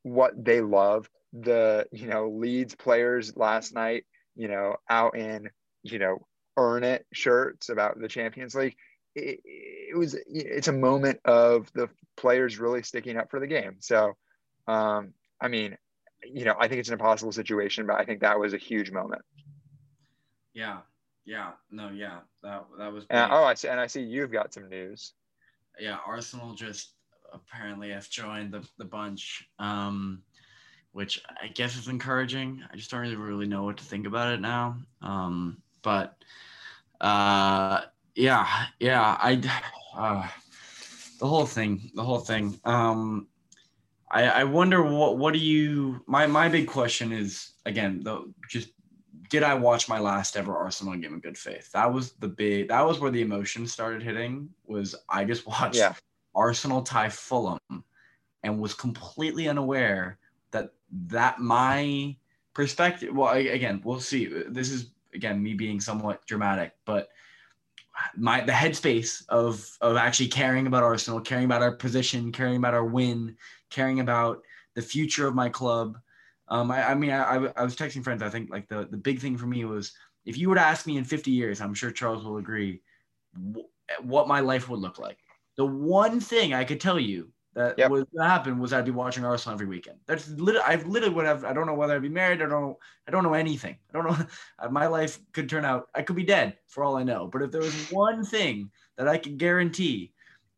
what they love. The you know Leeds players last night, you know, out in you know earn it shirts about the Champions League it, it, was it's a moment of the players really sticking up for the game. So, um, I mean, you know, I think it's an impossible situation, but I think that was a huge moment. Yeah, yeah, no, yeah, that that was. And, oh, I see, and I see you've got some news. Yeah, Arsenal just apparently have joined the the bunch, um, which I guess is encouraging. I just don't really really know what to think about it now. Um, but uh, yeah, yeah. I uh, the whole thing, the whole thing. Um, I I wonder what what do you? My my big question is again though just did I watch my last ever Arsenal game in good faith? That was the big. That was where the emotion started hitting. Was I just watched yeah. Arsenal tie Fulham, and was completely unaware that my perspective. Well, again, we'll see. This is again me being somewhat dramatic, but my the headspace of of actually caring about Arsenal, caring about our position, caring about our win, caring about the future of my club. Um, I, I mean, I, I was texting friends. I think like the the big thing for me was if you were to ask me in 50 years, I'm sure Charles will agree, what my life would look like. The one thing I could tell you that yep. was that happened was I'd be watching Arsenal every weekend. That's literally I literally would have I don't know whether I'd be married. I don't know I don't know anything. I don't know uh, my life could turn out I could be dead for all I know. But if there was one thing that I can guarantee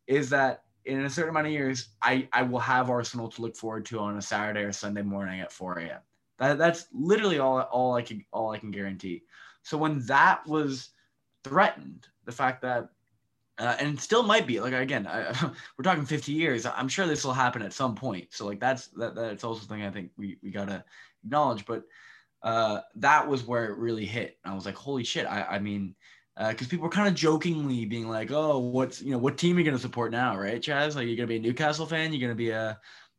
is that in a certain amount of years I I will have Arsenal to look forward to on a Saturday or Sunday morning at 4 a.m. That that's literally all all I can all I can guarantee. So when that was threatened, the fact that uh, and still might be like again I, we're talking 50 years i'm sure this will happen at some point. So like that's that, that's also something i think we, we gotta acknowledge but uh, that was where it really hit. I was like holy shit i, I mean because uh, people were kind of jokingly being like oh what's you know what team are you gonna support now right chaz? Like you're gonna be a newcastle fan? You're gonna be a,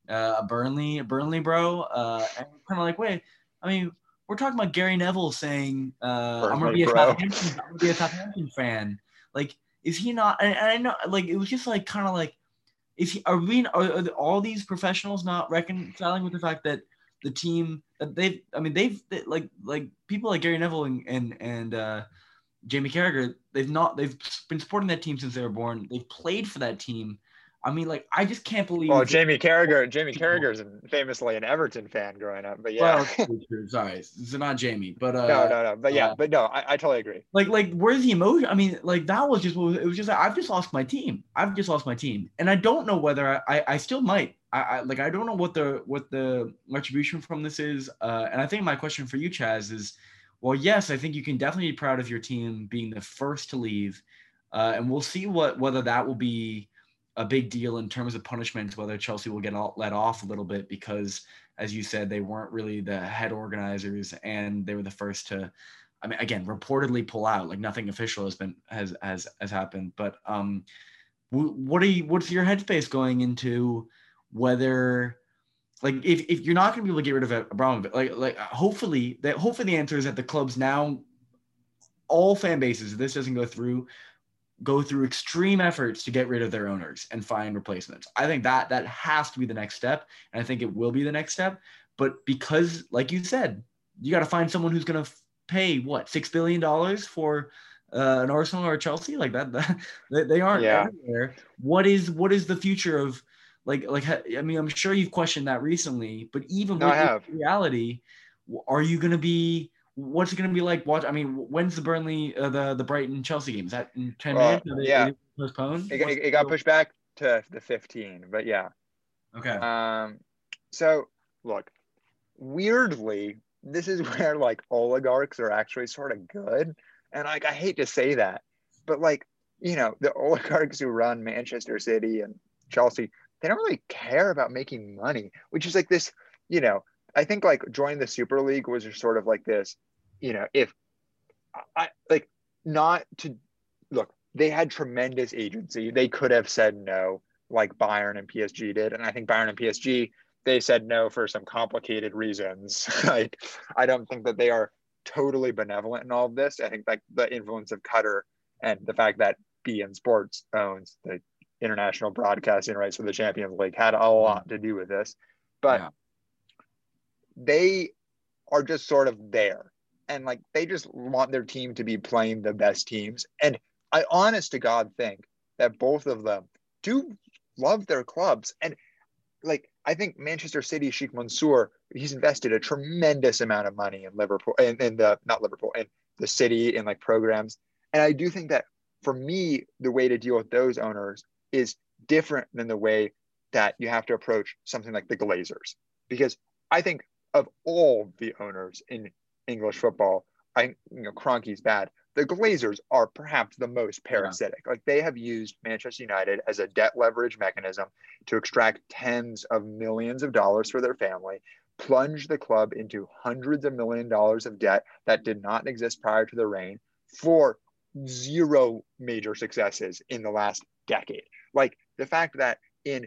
a burnley a burnley bro? Uh, and kind of like wait i mean we're talking about gary neville saying uh, i'm gonna be a Southampton, i'm gonna be a Southampton fan. Like is he not? And, and I know, like, it was just like kind of like, is he? Are we? Are, are all these professionals not reconciling with the fact that the team that they've? I mean, they've they, like like people like Gary Neville and and, and uh, Jamie Carragher. They've not. They've been supporting that team since they were born. They've played for that team. I mean, like, I just can't believe. Well, Jamie Carragher, Jamie Carragher is famously an Everton fan growing up, but yeah. Well, sorry, it's not Jamie, but uh, no, no, no, but yeah, uh, but no, I, I totally agree. Like, like, where's the emotion? I mean, like, that was just it was just like, I've just lost my team. I've just lost my team, and I don't know whether I, I still might. I, I like, I don't know what the what the retribution from this is, uh, and I think my question for you, Chaz, is, well, yes, I think you can definitely be proud of your team being the first to leave, uh, and we'll see what whether that will be a big deal in terms of punishments, whether Chelsea will get let off a little bit because, as you said, they weren't really the head organizers and they were the first to, I mean, again, reportedly pull out. Like nothing official has been has has has happened. But um, what are you? What's your headspace going into whether? Like if, if you're not going to be able to get rid of Abramovich, like like hopefully that hopefully the answer is that the clubs now all fan bases if this doesn't go through go through extreme efforts to get rid of their owners and find replacements. I think that that has to be the next step, and I think it will be the next step. But because, like you said, you got to find someone who's going to pay what six billion dollars for uh, an Arsenal or a Chelsea like that. that they aren't yeah. everywhere. What is what is the future of like like I mean I'm sure you've questioned that recently, but even no, with reality, are you going to be what's it going to be like? Watch. I mean, when's the Burnley, uh, the the Brighton Chelsea game? Is that in ten uh, minutes? yeah, postponed. It, it, it got pushed back to the fifteen, but yeah. Okay. Um. So look, weirdly, this is where like oligarchs are actually sort of good, and like I hate to say that, but like you know the oligarchs who run Manchester City and Chelsea, they don't really care about making money, which is like this, you know. I think like joining the Super League was just sort of like this you know, if I like not to look, they had tremendous agency. They could have said no, like Bayern and PSG did. And I think Bayern and PSG, they said no for some complicated reasons. like, I don't think that they are totally benevolent in all of this. I think like the influence of Qatar and the fact that beIN Sports owns the international broadcasting rights for the Champions League had a mm-hmm. lot to do with this. But yeah. they are just sort of there and like they just want their team to be playing the best teams. And I honest to God think that both of them do love their clubs. And like I think Manchester City, Sheikh Mansour, he's invested a tremendous amount of money in Liverpool and in, in the not Liverpool in the city and like programs. And I do think that for me, the way to deal with those owners is different than the way that you have to approach something like the Glazers. Because I think of all the owners in English football. I you know Kroenke's bad. The Glazers are perhaps the most parasitic. Yeah. Like they have used Manchester United as a debt leverage mechanism to extract tens of millions of dollars for their family, plunge the club into hundreds of million dollars of debt that did not exist prior to the reign for zero major successes in the last decade. Like the fact that in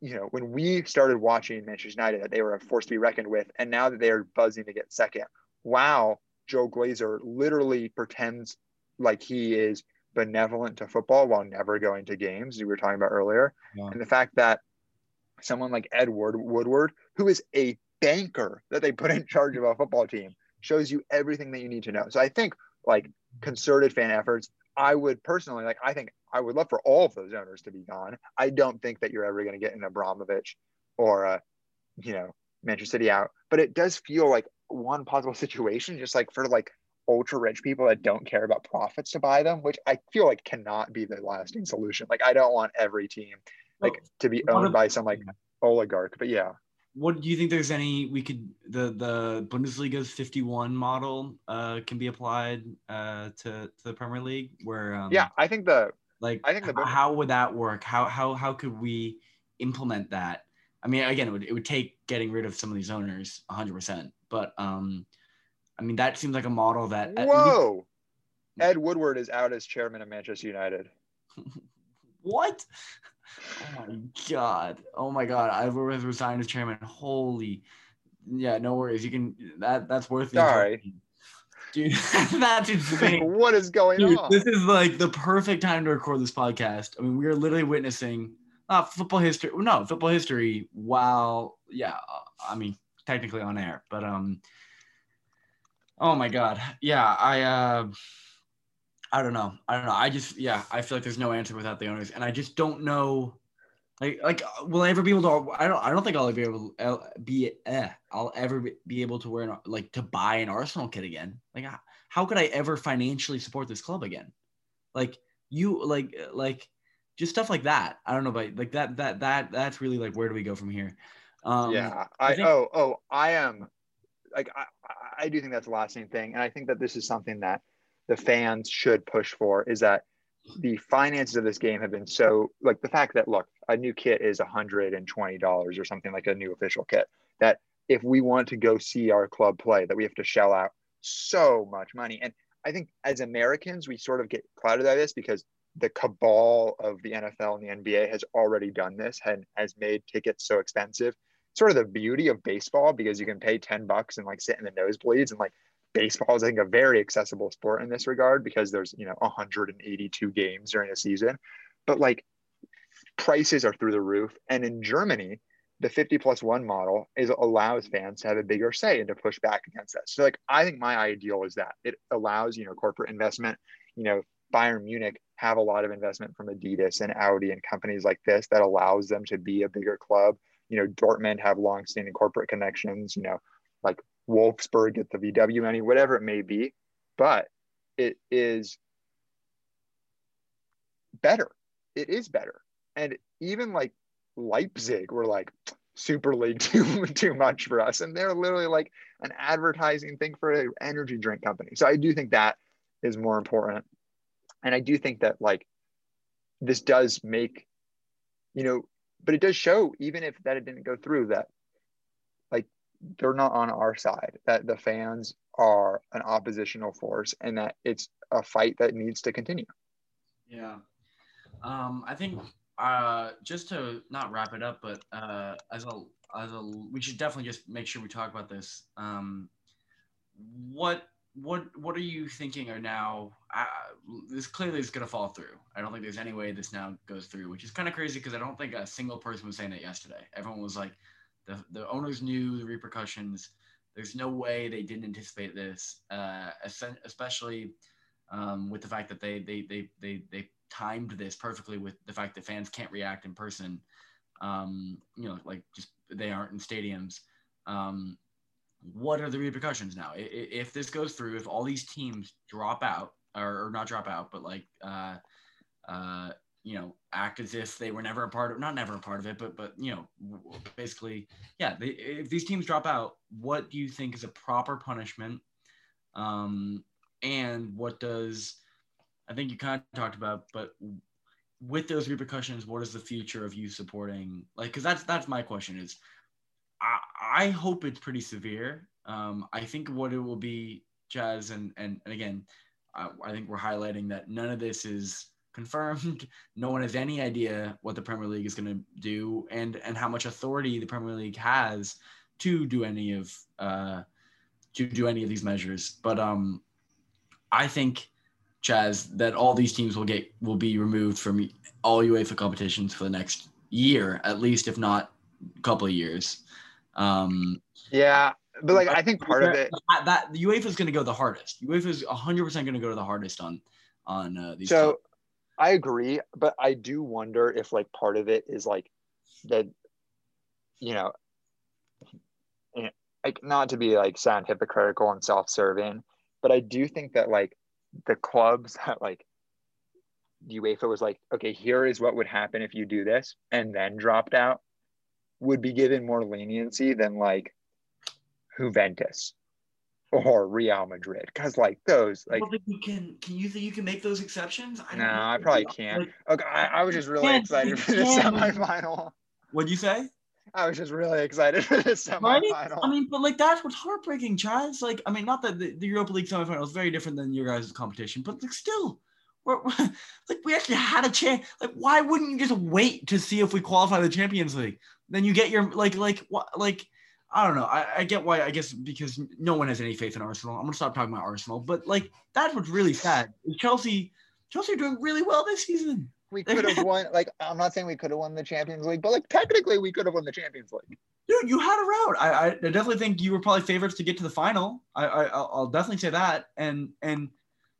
you know, when we started watching Manchester United, that they were a force to be reckoned with, and now that they are buzzing to get second, wow, Joel Glazer literally pretends like he is benevolent to football while never going to games, we were talking about earlier. Yeah. And the fact that someone like Edward Woodward, who is a banker that they put in charge of a football team, shows you everything that you need to know. So I think like concerted fan efforts, I would personally like, I think I would love for all of those owners to be gone. I don't think that you're ever going to get an Abramovich or a, you know, Manchester City out, but it does feel like one possible situation, just like for like ultra rich people that don't care about profits to buy them, which I feel like cannot be the lasting solution. Like I don't want every team like well, to be owned by some like oligarch, but yeah. What do you think? There's any we could the the Bundesliga's 51 model uh, can be applied uh, to to the Premier League where um, yeah I think the Like, I think the- how would that work? How how how could we implement that? I mean, again, it would it would take getting rid of some of these owners 100. percent But um, I mean, that seems like a model that. at least- Whoa. Ed Woodward is out as chairman of Manchester United. what? Oh my god! Oh my god! I was resigned as chairman. Holy, yeah, no worries. You can that that's worth. it. Sorry. dude. that's insane. what is going Dude, on? this is like the perfect time to record this podcast. I mean, we are literally witnessing uh, football history. No, football history. While yeah, uh, I mean, technically on air, but um, oh my god, yeah, I uh, I don't know, I don't know. I just yeah, I feel like there's no answer without the owners, and I just don't know. Like, like, will I ever be able to? I don't. I don't think I'll be able. I'll be. Eh, I'll ever be- able to wear an, like to buy an Arsenal kit again. Like, how could I ever financially support this club again? Like you, like, like, just stuff like that. I don't know, but like that, that, that, that's really like where do we go from here? Um, yeah, I, think- oh oh I am like I, I- I do think that's the lasting thing, and I think that this is something that the fans should push for is that the finances of this game have been so like the fact that look a new kit is $120 or something like a new official kit that if we want to go see our club play that we have to shell out so much money and i think as americans we sort of get clouded by this because the cabal of the nfl and the nba has already done this and has made tickets so expensive. Sort of the beauty of baseball because you can pay 10 bucks and like sit in the nosebleeds and like baseball is I think a very accessible sport in this regard because there's you know 182 games during a season. But like prices are through the roof. And in Germany the 50 plus one model is allows fans to have a bigger say and to push back against that. So like I think my ideal is that. It allows you know corporate investment you know Bayern Munich have a lot of investment from Adidas and Audi and companies like this that allows them to be a bigger club you know Dortmund have long-standing corporate connections you know like Wolfsburg get the VW money, whatever it may be, but it is better. It is better. And even like Leipzig were like Super League too too much for us. And they're literally like an advertising thing for an energy drink company. So I do think that is more important. And I do think that like this does make, you know, but it does show, even if that it didn't go through, that like they're not on our side, that the fans are an oppositional force and that it's a fight that needs to continue. Yeah. Um, I think uh, just to not wrap it up, but uh, as a as a we should definitely just make sure we talk about this. Um, what what what are you thinking are now? Uh, this clearly is going to fall through. I don't think there's any way this now goes through, which is kind of crazy because I don't think a single person was saying that yesterday. Everyone was like, the the owners knew the repercussions. There's no way they didn't anticipate this, uh, especially um, with the fact that they they they they they timed this perfectly with the fact that fans can't react in person. Um, you know, like just they aren't in stadiums. Um, what are the repercussions now? If this goes through, if all these teams drop out, or, not drop out, but like, uh, uh, you know, act as if they were never a part of, not never a part of it, but but you know, basically, yeah. They, if these teams drop out, what do you think is a proper punishment? Um, and what does I think you kind of talked about, but with those repercussions, what is the future of you supporting? Like, because that's that's my question is, I hope it's pretty severe. Um, I think what it will be, Jazz, and and, and again, I, I think we're highlighting that none of this is confirmed. No one has any idea what the Premier League is going to do and and how much authority the Premier League has to do any of uh, to do any of these measures. But um, I think, Chaz, that all these teams will get will be removed from all UEFA competitions for the next year, at least, if not a couple of years. Um, Yeah. But like, I think part of it, that, that UEFA is going to go the hardest. UEFA is 100 percent going to go to the hardest on on uh, these. so. I agree, but I do wonder if like part of it is like that, you know, eh, like not to be like sound hypocritical and self-serving, but I do think that like the clubs that like UEFA was like, okay, here is what would happen if you do this, and then dropped out, would be given more leniency than like Juventus. or Real Madrid because like those like I you can. Can you think you can make those exceptions? I no, don't know. I probably can't. Like, Okay, I, I was just really can't- excited for the semifinal. what'd you say? I was just really excited for the Right? semifinal. I mean, but like that's what's heartbreaking, Chaz. Like, I mean, not that the, the Europa League semifinal is very different than your guys' competition, but like still, we're, we're- like we actually had a chance. Like, why wouldn't you just wait to see if we qualify the Champions League? Then you get your like like what like I don't know. I, I get why. I guess because no one has any faith in Arsenal. I'm gonna stop talking about Arsenal. But like that's what's really sad. Chelsea, Chelsea are doing really well this season. we could have won. Like I'm not saying we could have won the Champions League, but like technically we could have won the Champions League. Dude, you had a route. I, I definitely think you were probably favorites to get to the final. I, I I'll I'll definitely say that. And and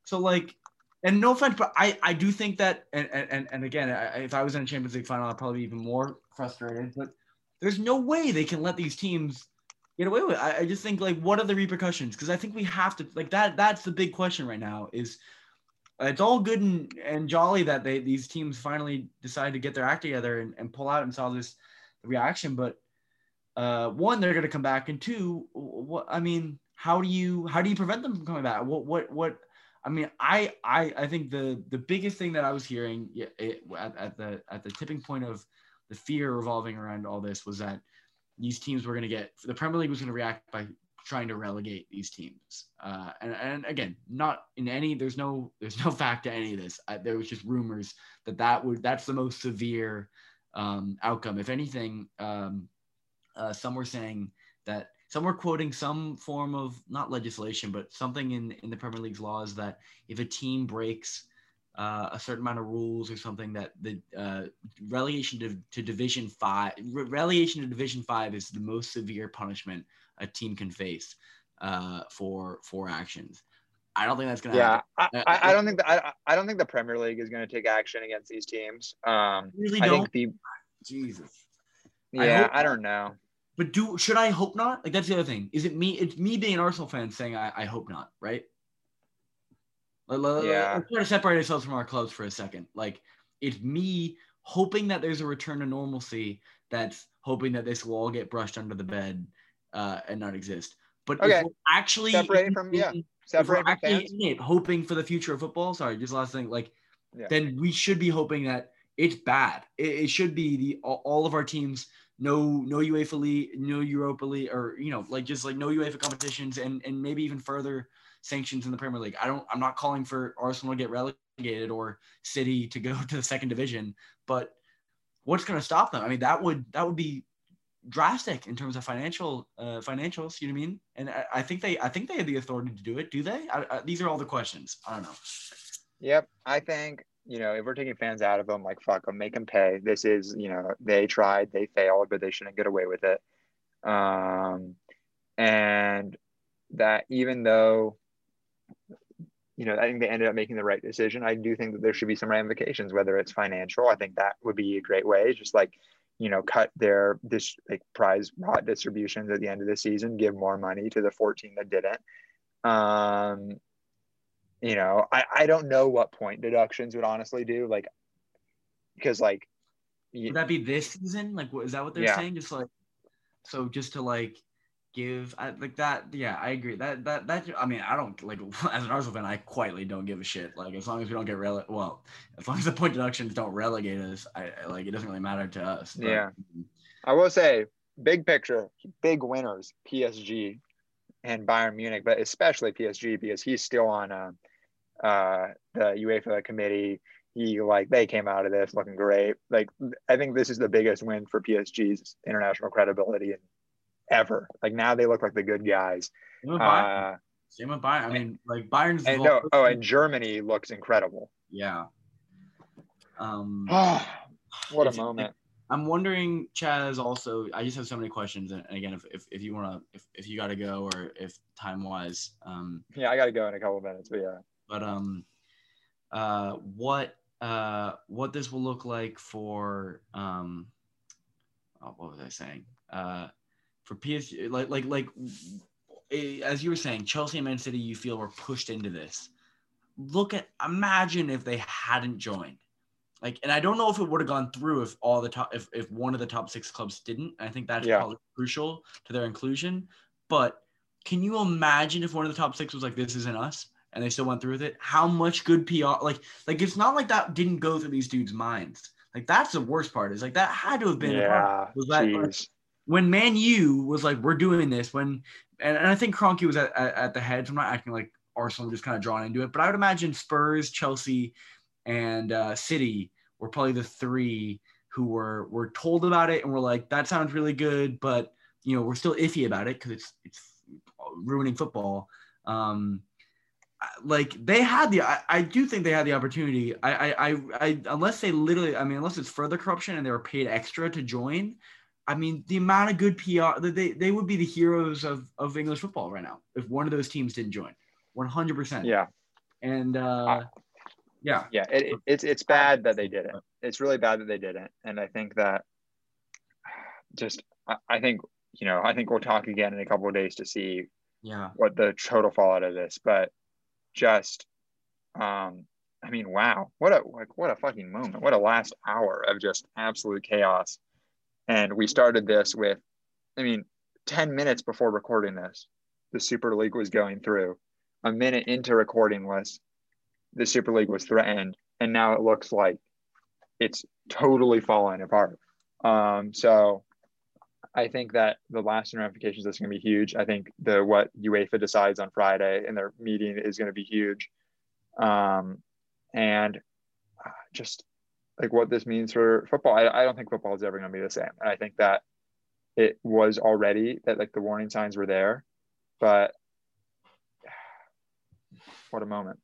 so like, and no offense, but I I do think that. And and and again, I, if I was in a Champions League final, I'd probably be even more frustrated. But there's no way they can let these teams get away with. It. I, I just think like, what are the repercussions? Because I think we have to like that. That's the big question right now. Is it's all good and, and jolly that they these teams finally decide to get their act together and, and pull out and saw this reaction, but uh, one, they're going to come back, and two, what I mean, how do you how do you prevent them from coming back? What what what? I mean, I I I think the the biggest thing that I was hearing it, at, at the at the tipping point of the fear revolving around all this was that these teams were going to get the Premier League was going to react by trying to relegate these teams. Uh, and, and again, not in any, there's no, there's no fact to any of this. I, there was just rumors that that would, that's the most severe um, outcome. If anything, um, uh, some were saying that some were quoting some form of not legislation, but something in, in the Premier League's laws that if a team breaks uh, a certain amount of rules or something that the uh, relegation to, to division five re- relegation to division five is the most severe punishment a team can face uh, for for actions. I don't think that's gonna Yeah, happen. I, I, I don't think that I, I don't think the Premier League is going to take action against these teams. Um, Really I don't. think the Jesus. I yeah, hope I, don't know. But do should I hope not? Like that's the other thing. Is it me? It's me being an Arsenal fan saying I, I hope not, right? Let, Yeah. Let's try to separate ourselves from our clubs for a second. Like it's me hoping that there's a return to normalcy. That's hoping that this will all get brushed under the bed uh, and not exist. But Okay. if we're actually Separated in- from- yeah. in- if we're from actually fans. it, hoping for the future of football. Sorry, just last thing. Like, Yeah. then we should be hoping that it's bad. It, it should be the all, all of our teams no no UEFA League, no Europa League, or you know like just like no UEFA competitions and and maybe even further sanctions in the Premier League. I don't. I'm not calling for Arsenal to get relegated or City to go to the second division, but what's going to stop them? I mean, that would that would be drastic in terms of financial uh, financials. You know what I mean? And I, I think they I think they have the authority to do it. Do they? I, I, these are all the questions. I don't know. Yep, I think you know if we're taking fans out of them, like fuck them, make them pay. This is you know they tried, they failed, but they shouldn't get away with it. Um, and that even though you know I think they ended up making the right decision, I do think that there should be some ramifications, whether it's financial. I think that would be a great way, just like you know cut their this like prize pot distributions at the end of the season, give more money to the 14 that didn't. Um, you know, I, I don't know what point deductions would honestly do, like, because like, Would that be this season? Like, what is that what they're Yeah. saying? Just like, so just to like give, I, like that. Yeah, I agree. That that that. I mean, I don't like as an Arsenal fan, I quietly don't give a shit. Like, as long as we don't get rele, well, as long as the point deductions don't relegate us, I, I like it doesn't really matter to us. But, Yeah. I will say, big picture, big winners, PSG and Bayern Munich, but especially PSG because he's still on uh, uh, the UEFA committee. He like they came out of this looking great. Like I think this is the biggest win for PSG's international credibility ever. Like now they look like the good guys. Same with Bayern. Uh, Same with Bayern. I mean, like Bayern's. and no, oh, and Germany looks incredible. yeah. Um. what a moment. I'm wondering, Chaz. Also, I just have so many questions, and again, if if, if you want to, if, if you got to go, or if time wise, um, Yeah, I got to go in a couple of minutes, but yeah. but um, uh, what uh, what this will look like for um, oh, what was I saying? Uh, for PSG, like like like eh, as you were saying, Chelsea and Man City, you feel were pushed into this. Look at imagine if they hadn't joined. Like, and I don't know if it would have gone through if all the top, if, if one of the top six clubs didn't. I think that's Yeah. probably crucial to their inclusion. But can you imagine if one of the top six was like, "This isn't us," and they still went through with it? How much good PR? Like, like it's not like that didn't go through these dudes' minds. Like that's the worst part. Is like that had to have been. Yeah. Was that. When Man U was like, "We're doing this." When and, and I think Kroenke was at, at, at the head. So I'm not acting like Arsenal just kind of drawn into it, but I would imagine Spurs, Chelsea, and uh, City were probably the three who were were told about it and were like, "That sounds really good," but you know, we're still iffy about it because it's it's ruining football. Um, like they had the, I, I do think they had the opportunity. I, I, I, unless they literally, I mean, unless it's further corruption and they were paid extra to join. I mean, the amount of good PR that they, they would be the heroes of, of English football right now if one of those teams didn't join. 100%. Yeah. And uh, yeah. Yeah. It, it, it's it's bad that they didn't. It's really bad that they didn't. And I think that just I, I think you know I think we'll talk again in a couple of days to see Yeah. what the total fallout of this. But just um I mean, wow, what a like what a fucking moment. What a last hour of just absolute chaos. And we started this with I mean, 10 minutes before recording this, the Super League was going through. A minute into recording was the Super League was threatened, and now it looks like it's totally falling apart. Um, so I think that the lasting ramifications is going to be huge. I think the what UEFA decides on Friday in their meeting is going to be huge, um, and just like what this means for football. I, I don't think football is ever going to be the same. And I think that it was already that like the warning signs were there, but what a moment.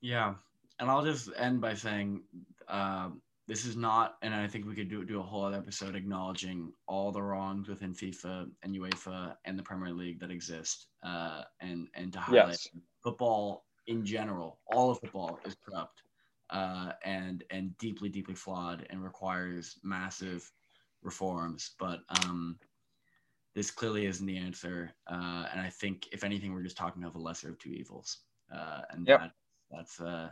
Yeah, and I'll just end by saying um, this is not, and I think we could do do a whole other episode acknowledging all the wrongs within FIFA and UEFA and the Premier League that exist, uh, and and to highlight Yes. football in general, all of football is corrupt, uh, and and deeply deeply flawed and requires massive reforms. But um, this clearly isn't the answer, uh, and I think if anything, we're just talking of a lesser of two evils, uh, and Yep. that that's uh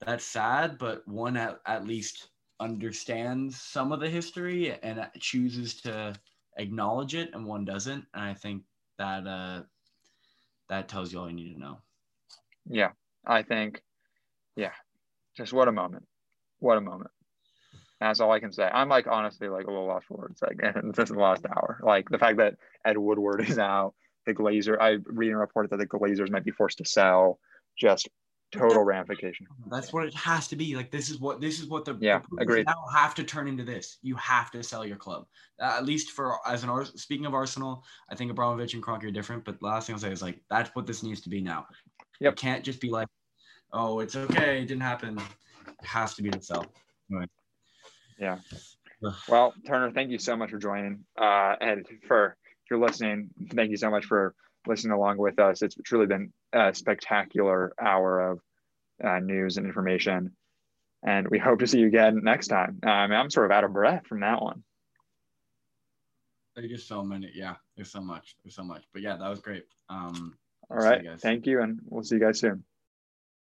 that's sad but one at, at least understands some of the history and chooses to acknowledge it and one doesn't and i think that uh that tells you all you need to know Yeah, I think, yeah, just what a moment. What a moment. That's all I can say. I'm like honestly like a little lost for words like this last hour. Like the fact that Ed Woodward is out, the Glazer. I read a report that the Glazers might be forced to sell. Just total ramification. that's what it has to be like this is what this is what the Yeah, the agreed. now have to turn into this you have to sell your club uh, at least for as an speaking of arsenal i think abramovich and Kroenke are different but the last thing i'll say is like that's what this needs to be now Yep. it can't just be like oh it's okay it didn't happen it has to be to sell Yeah. Well, Turner, thank you so much for joining. Uh, and for if you're listening, thank you so much for listening along with us. It's truly been a spectacular hour of uh, news and information. And we hope to see you again next time. I mean, I'm sort of out of breath from that one. There's just so many. Yeah, there's so much. There's so much. But yeah, that was great. Um, All see you. Thank you. And we'll see you guys soon.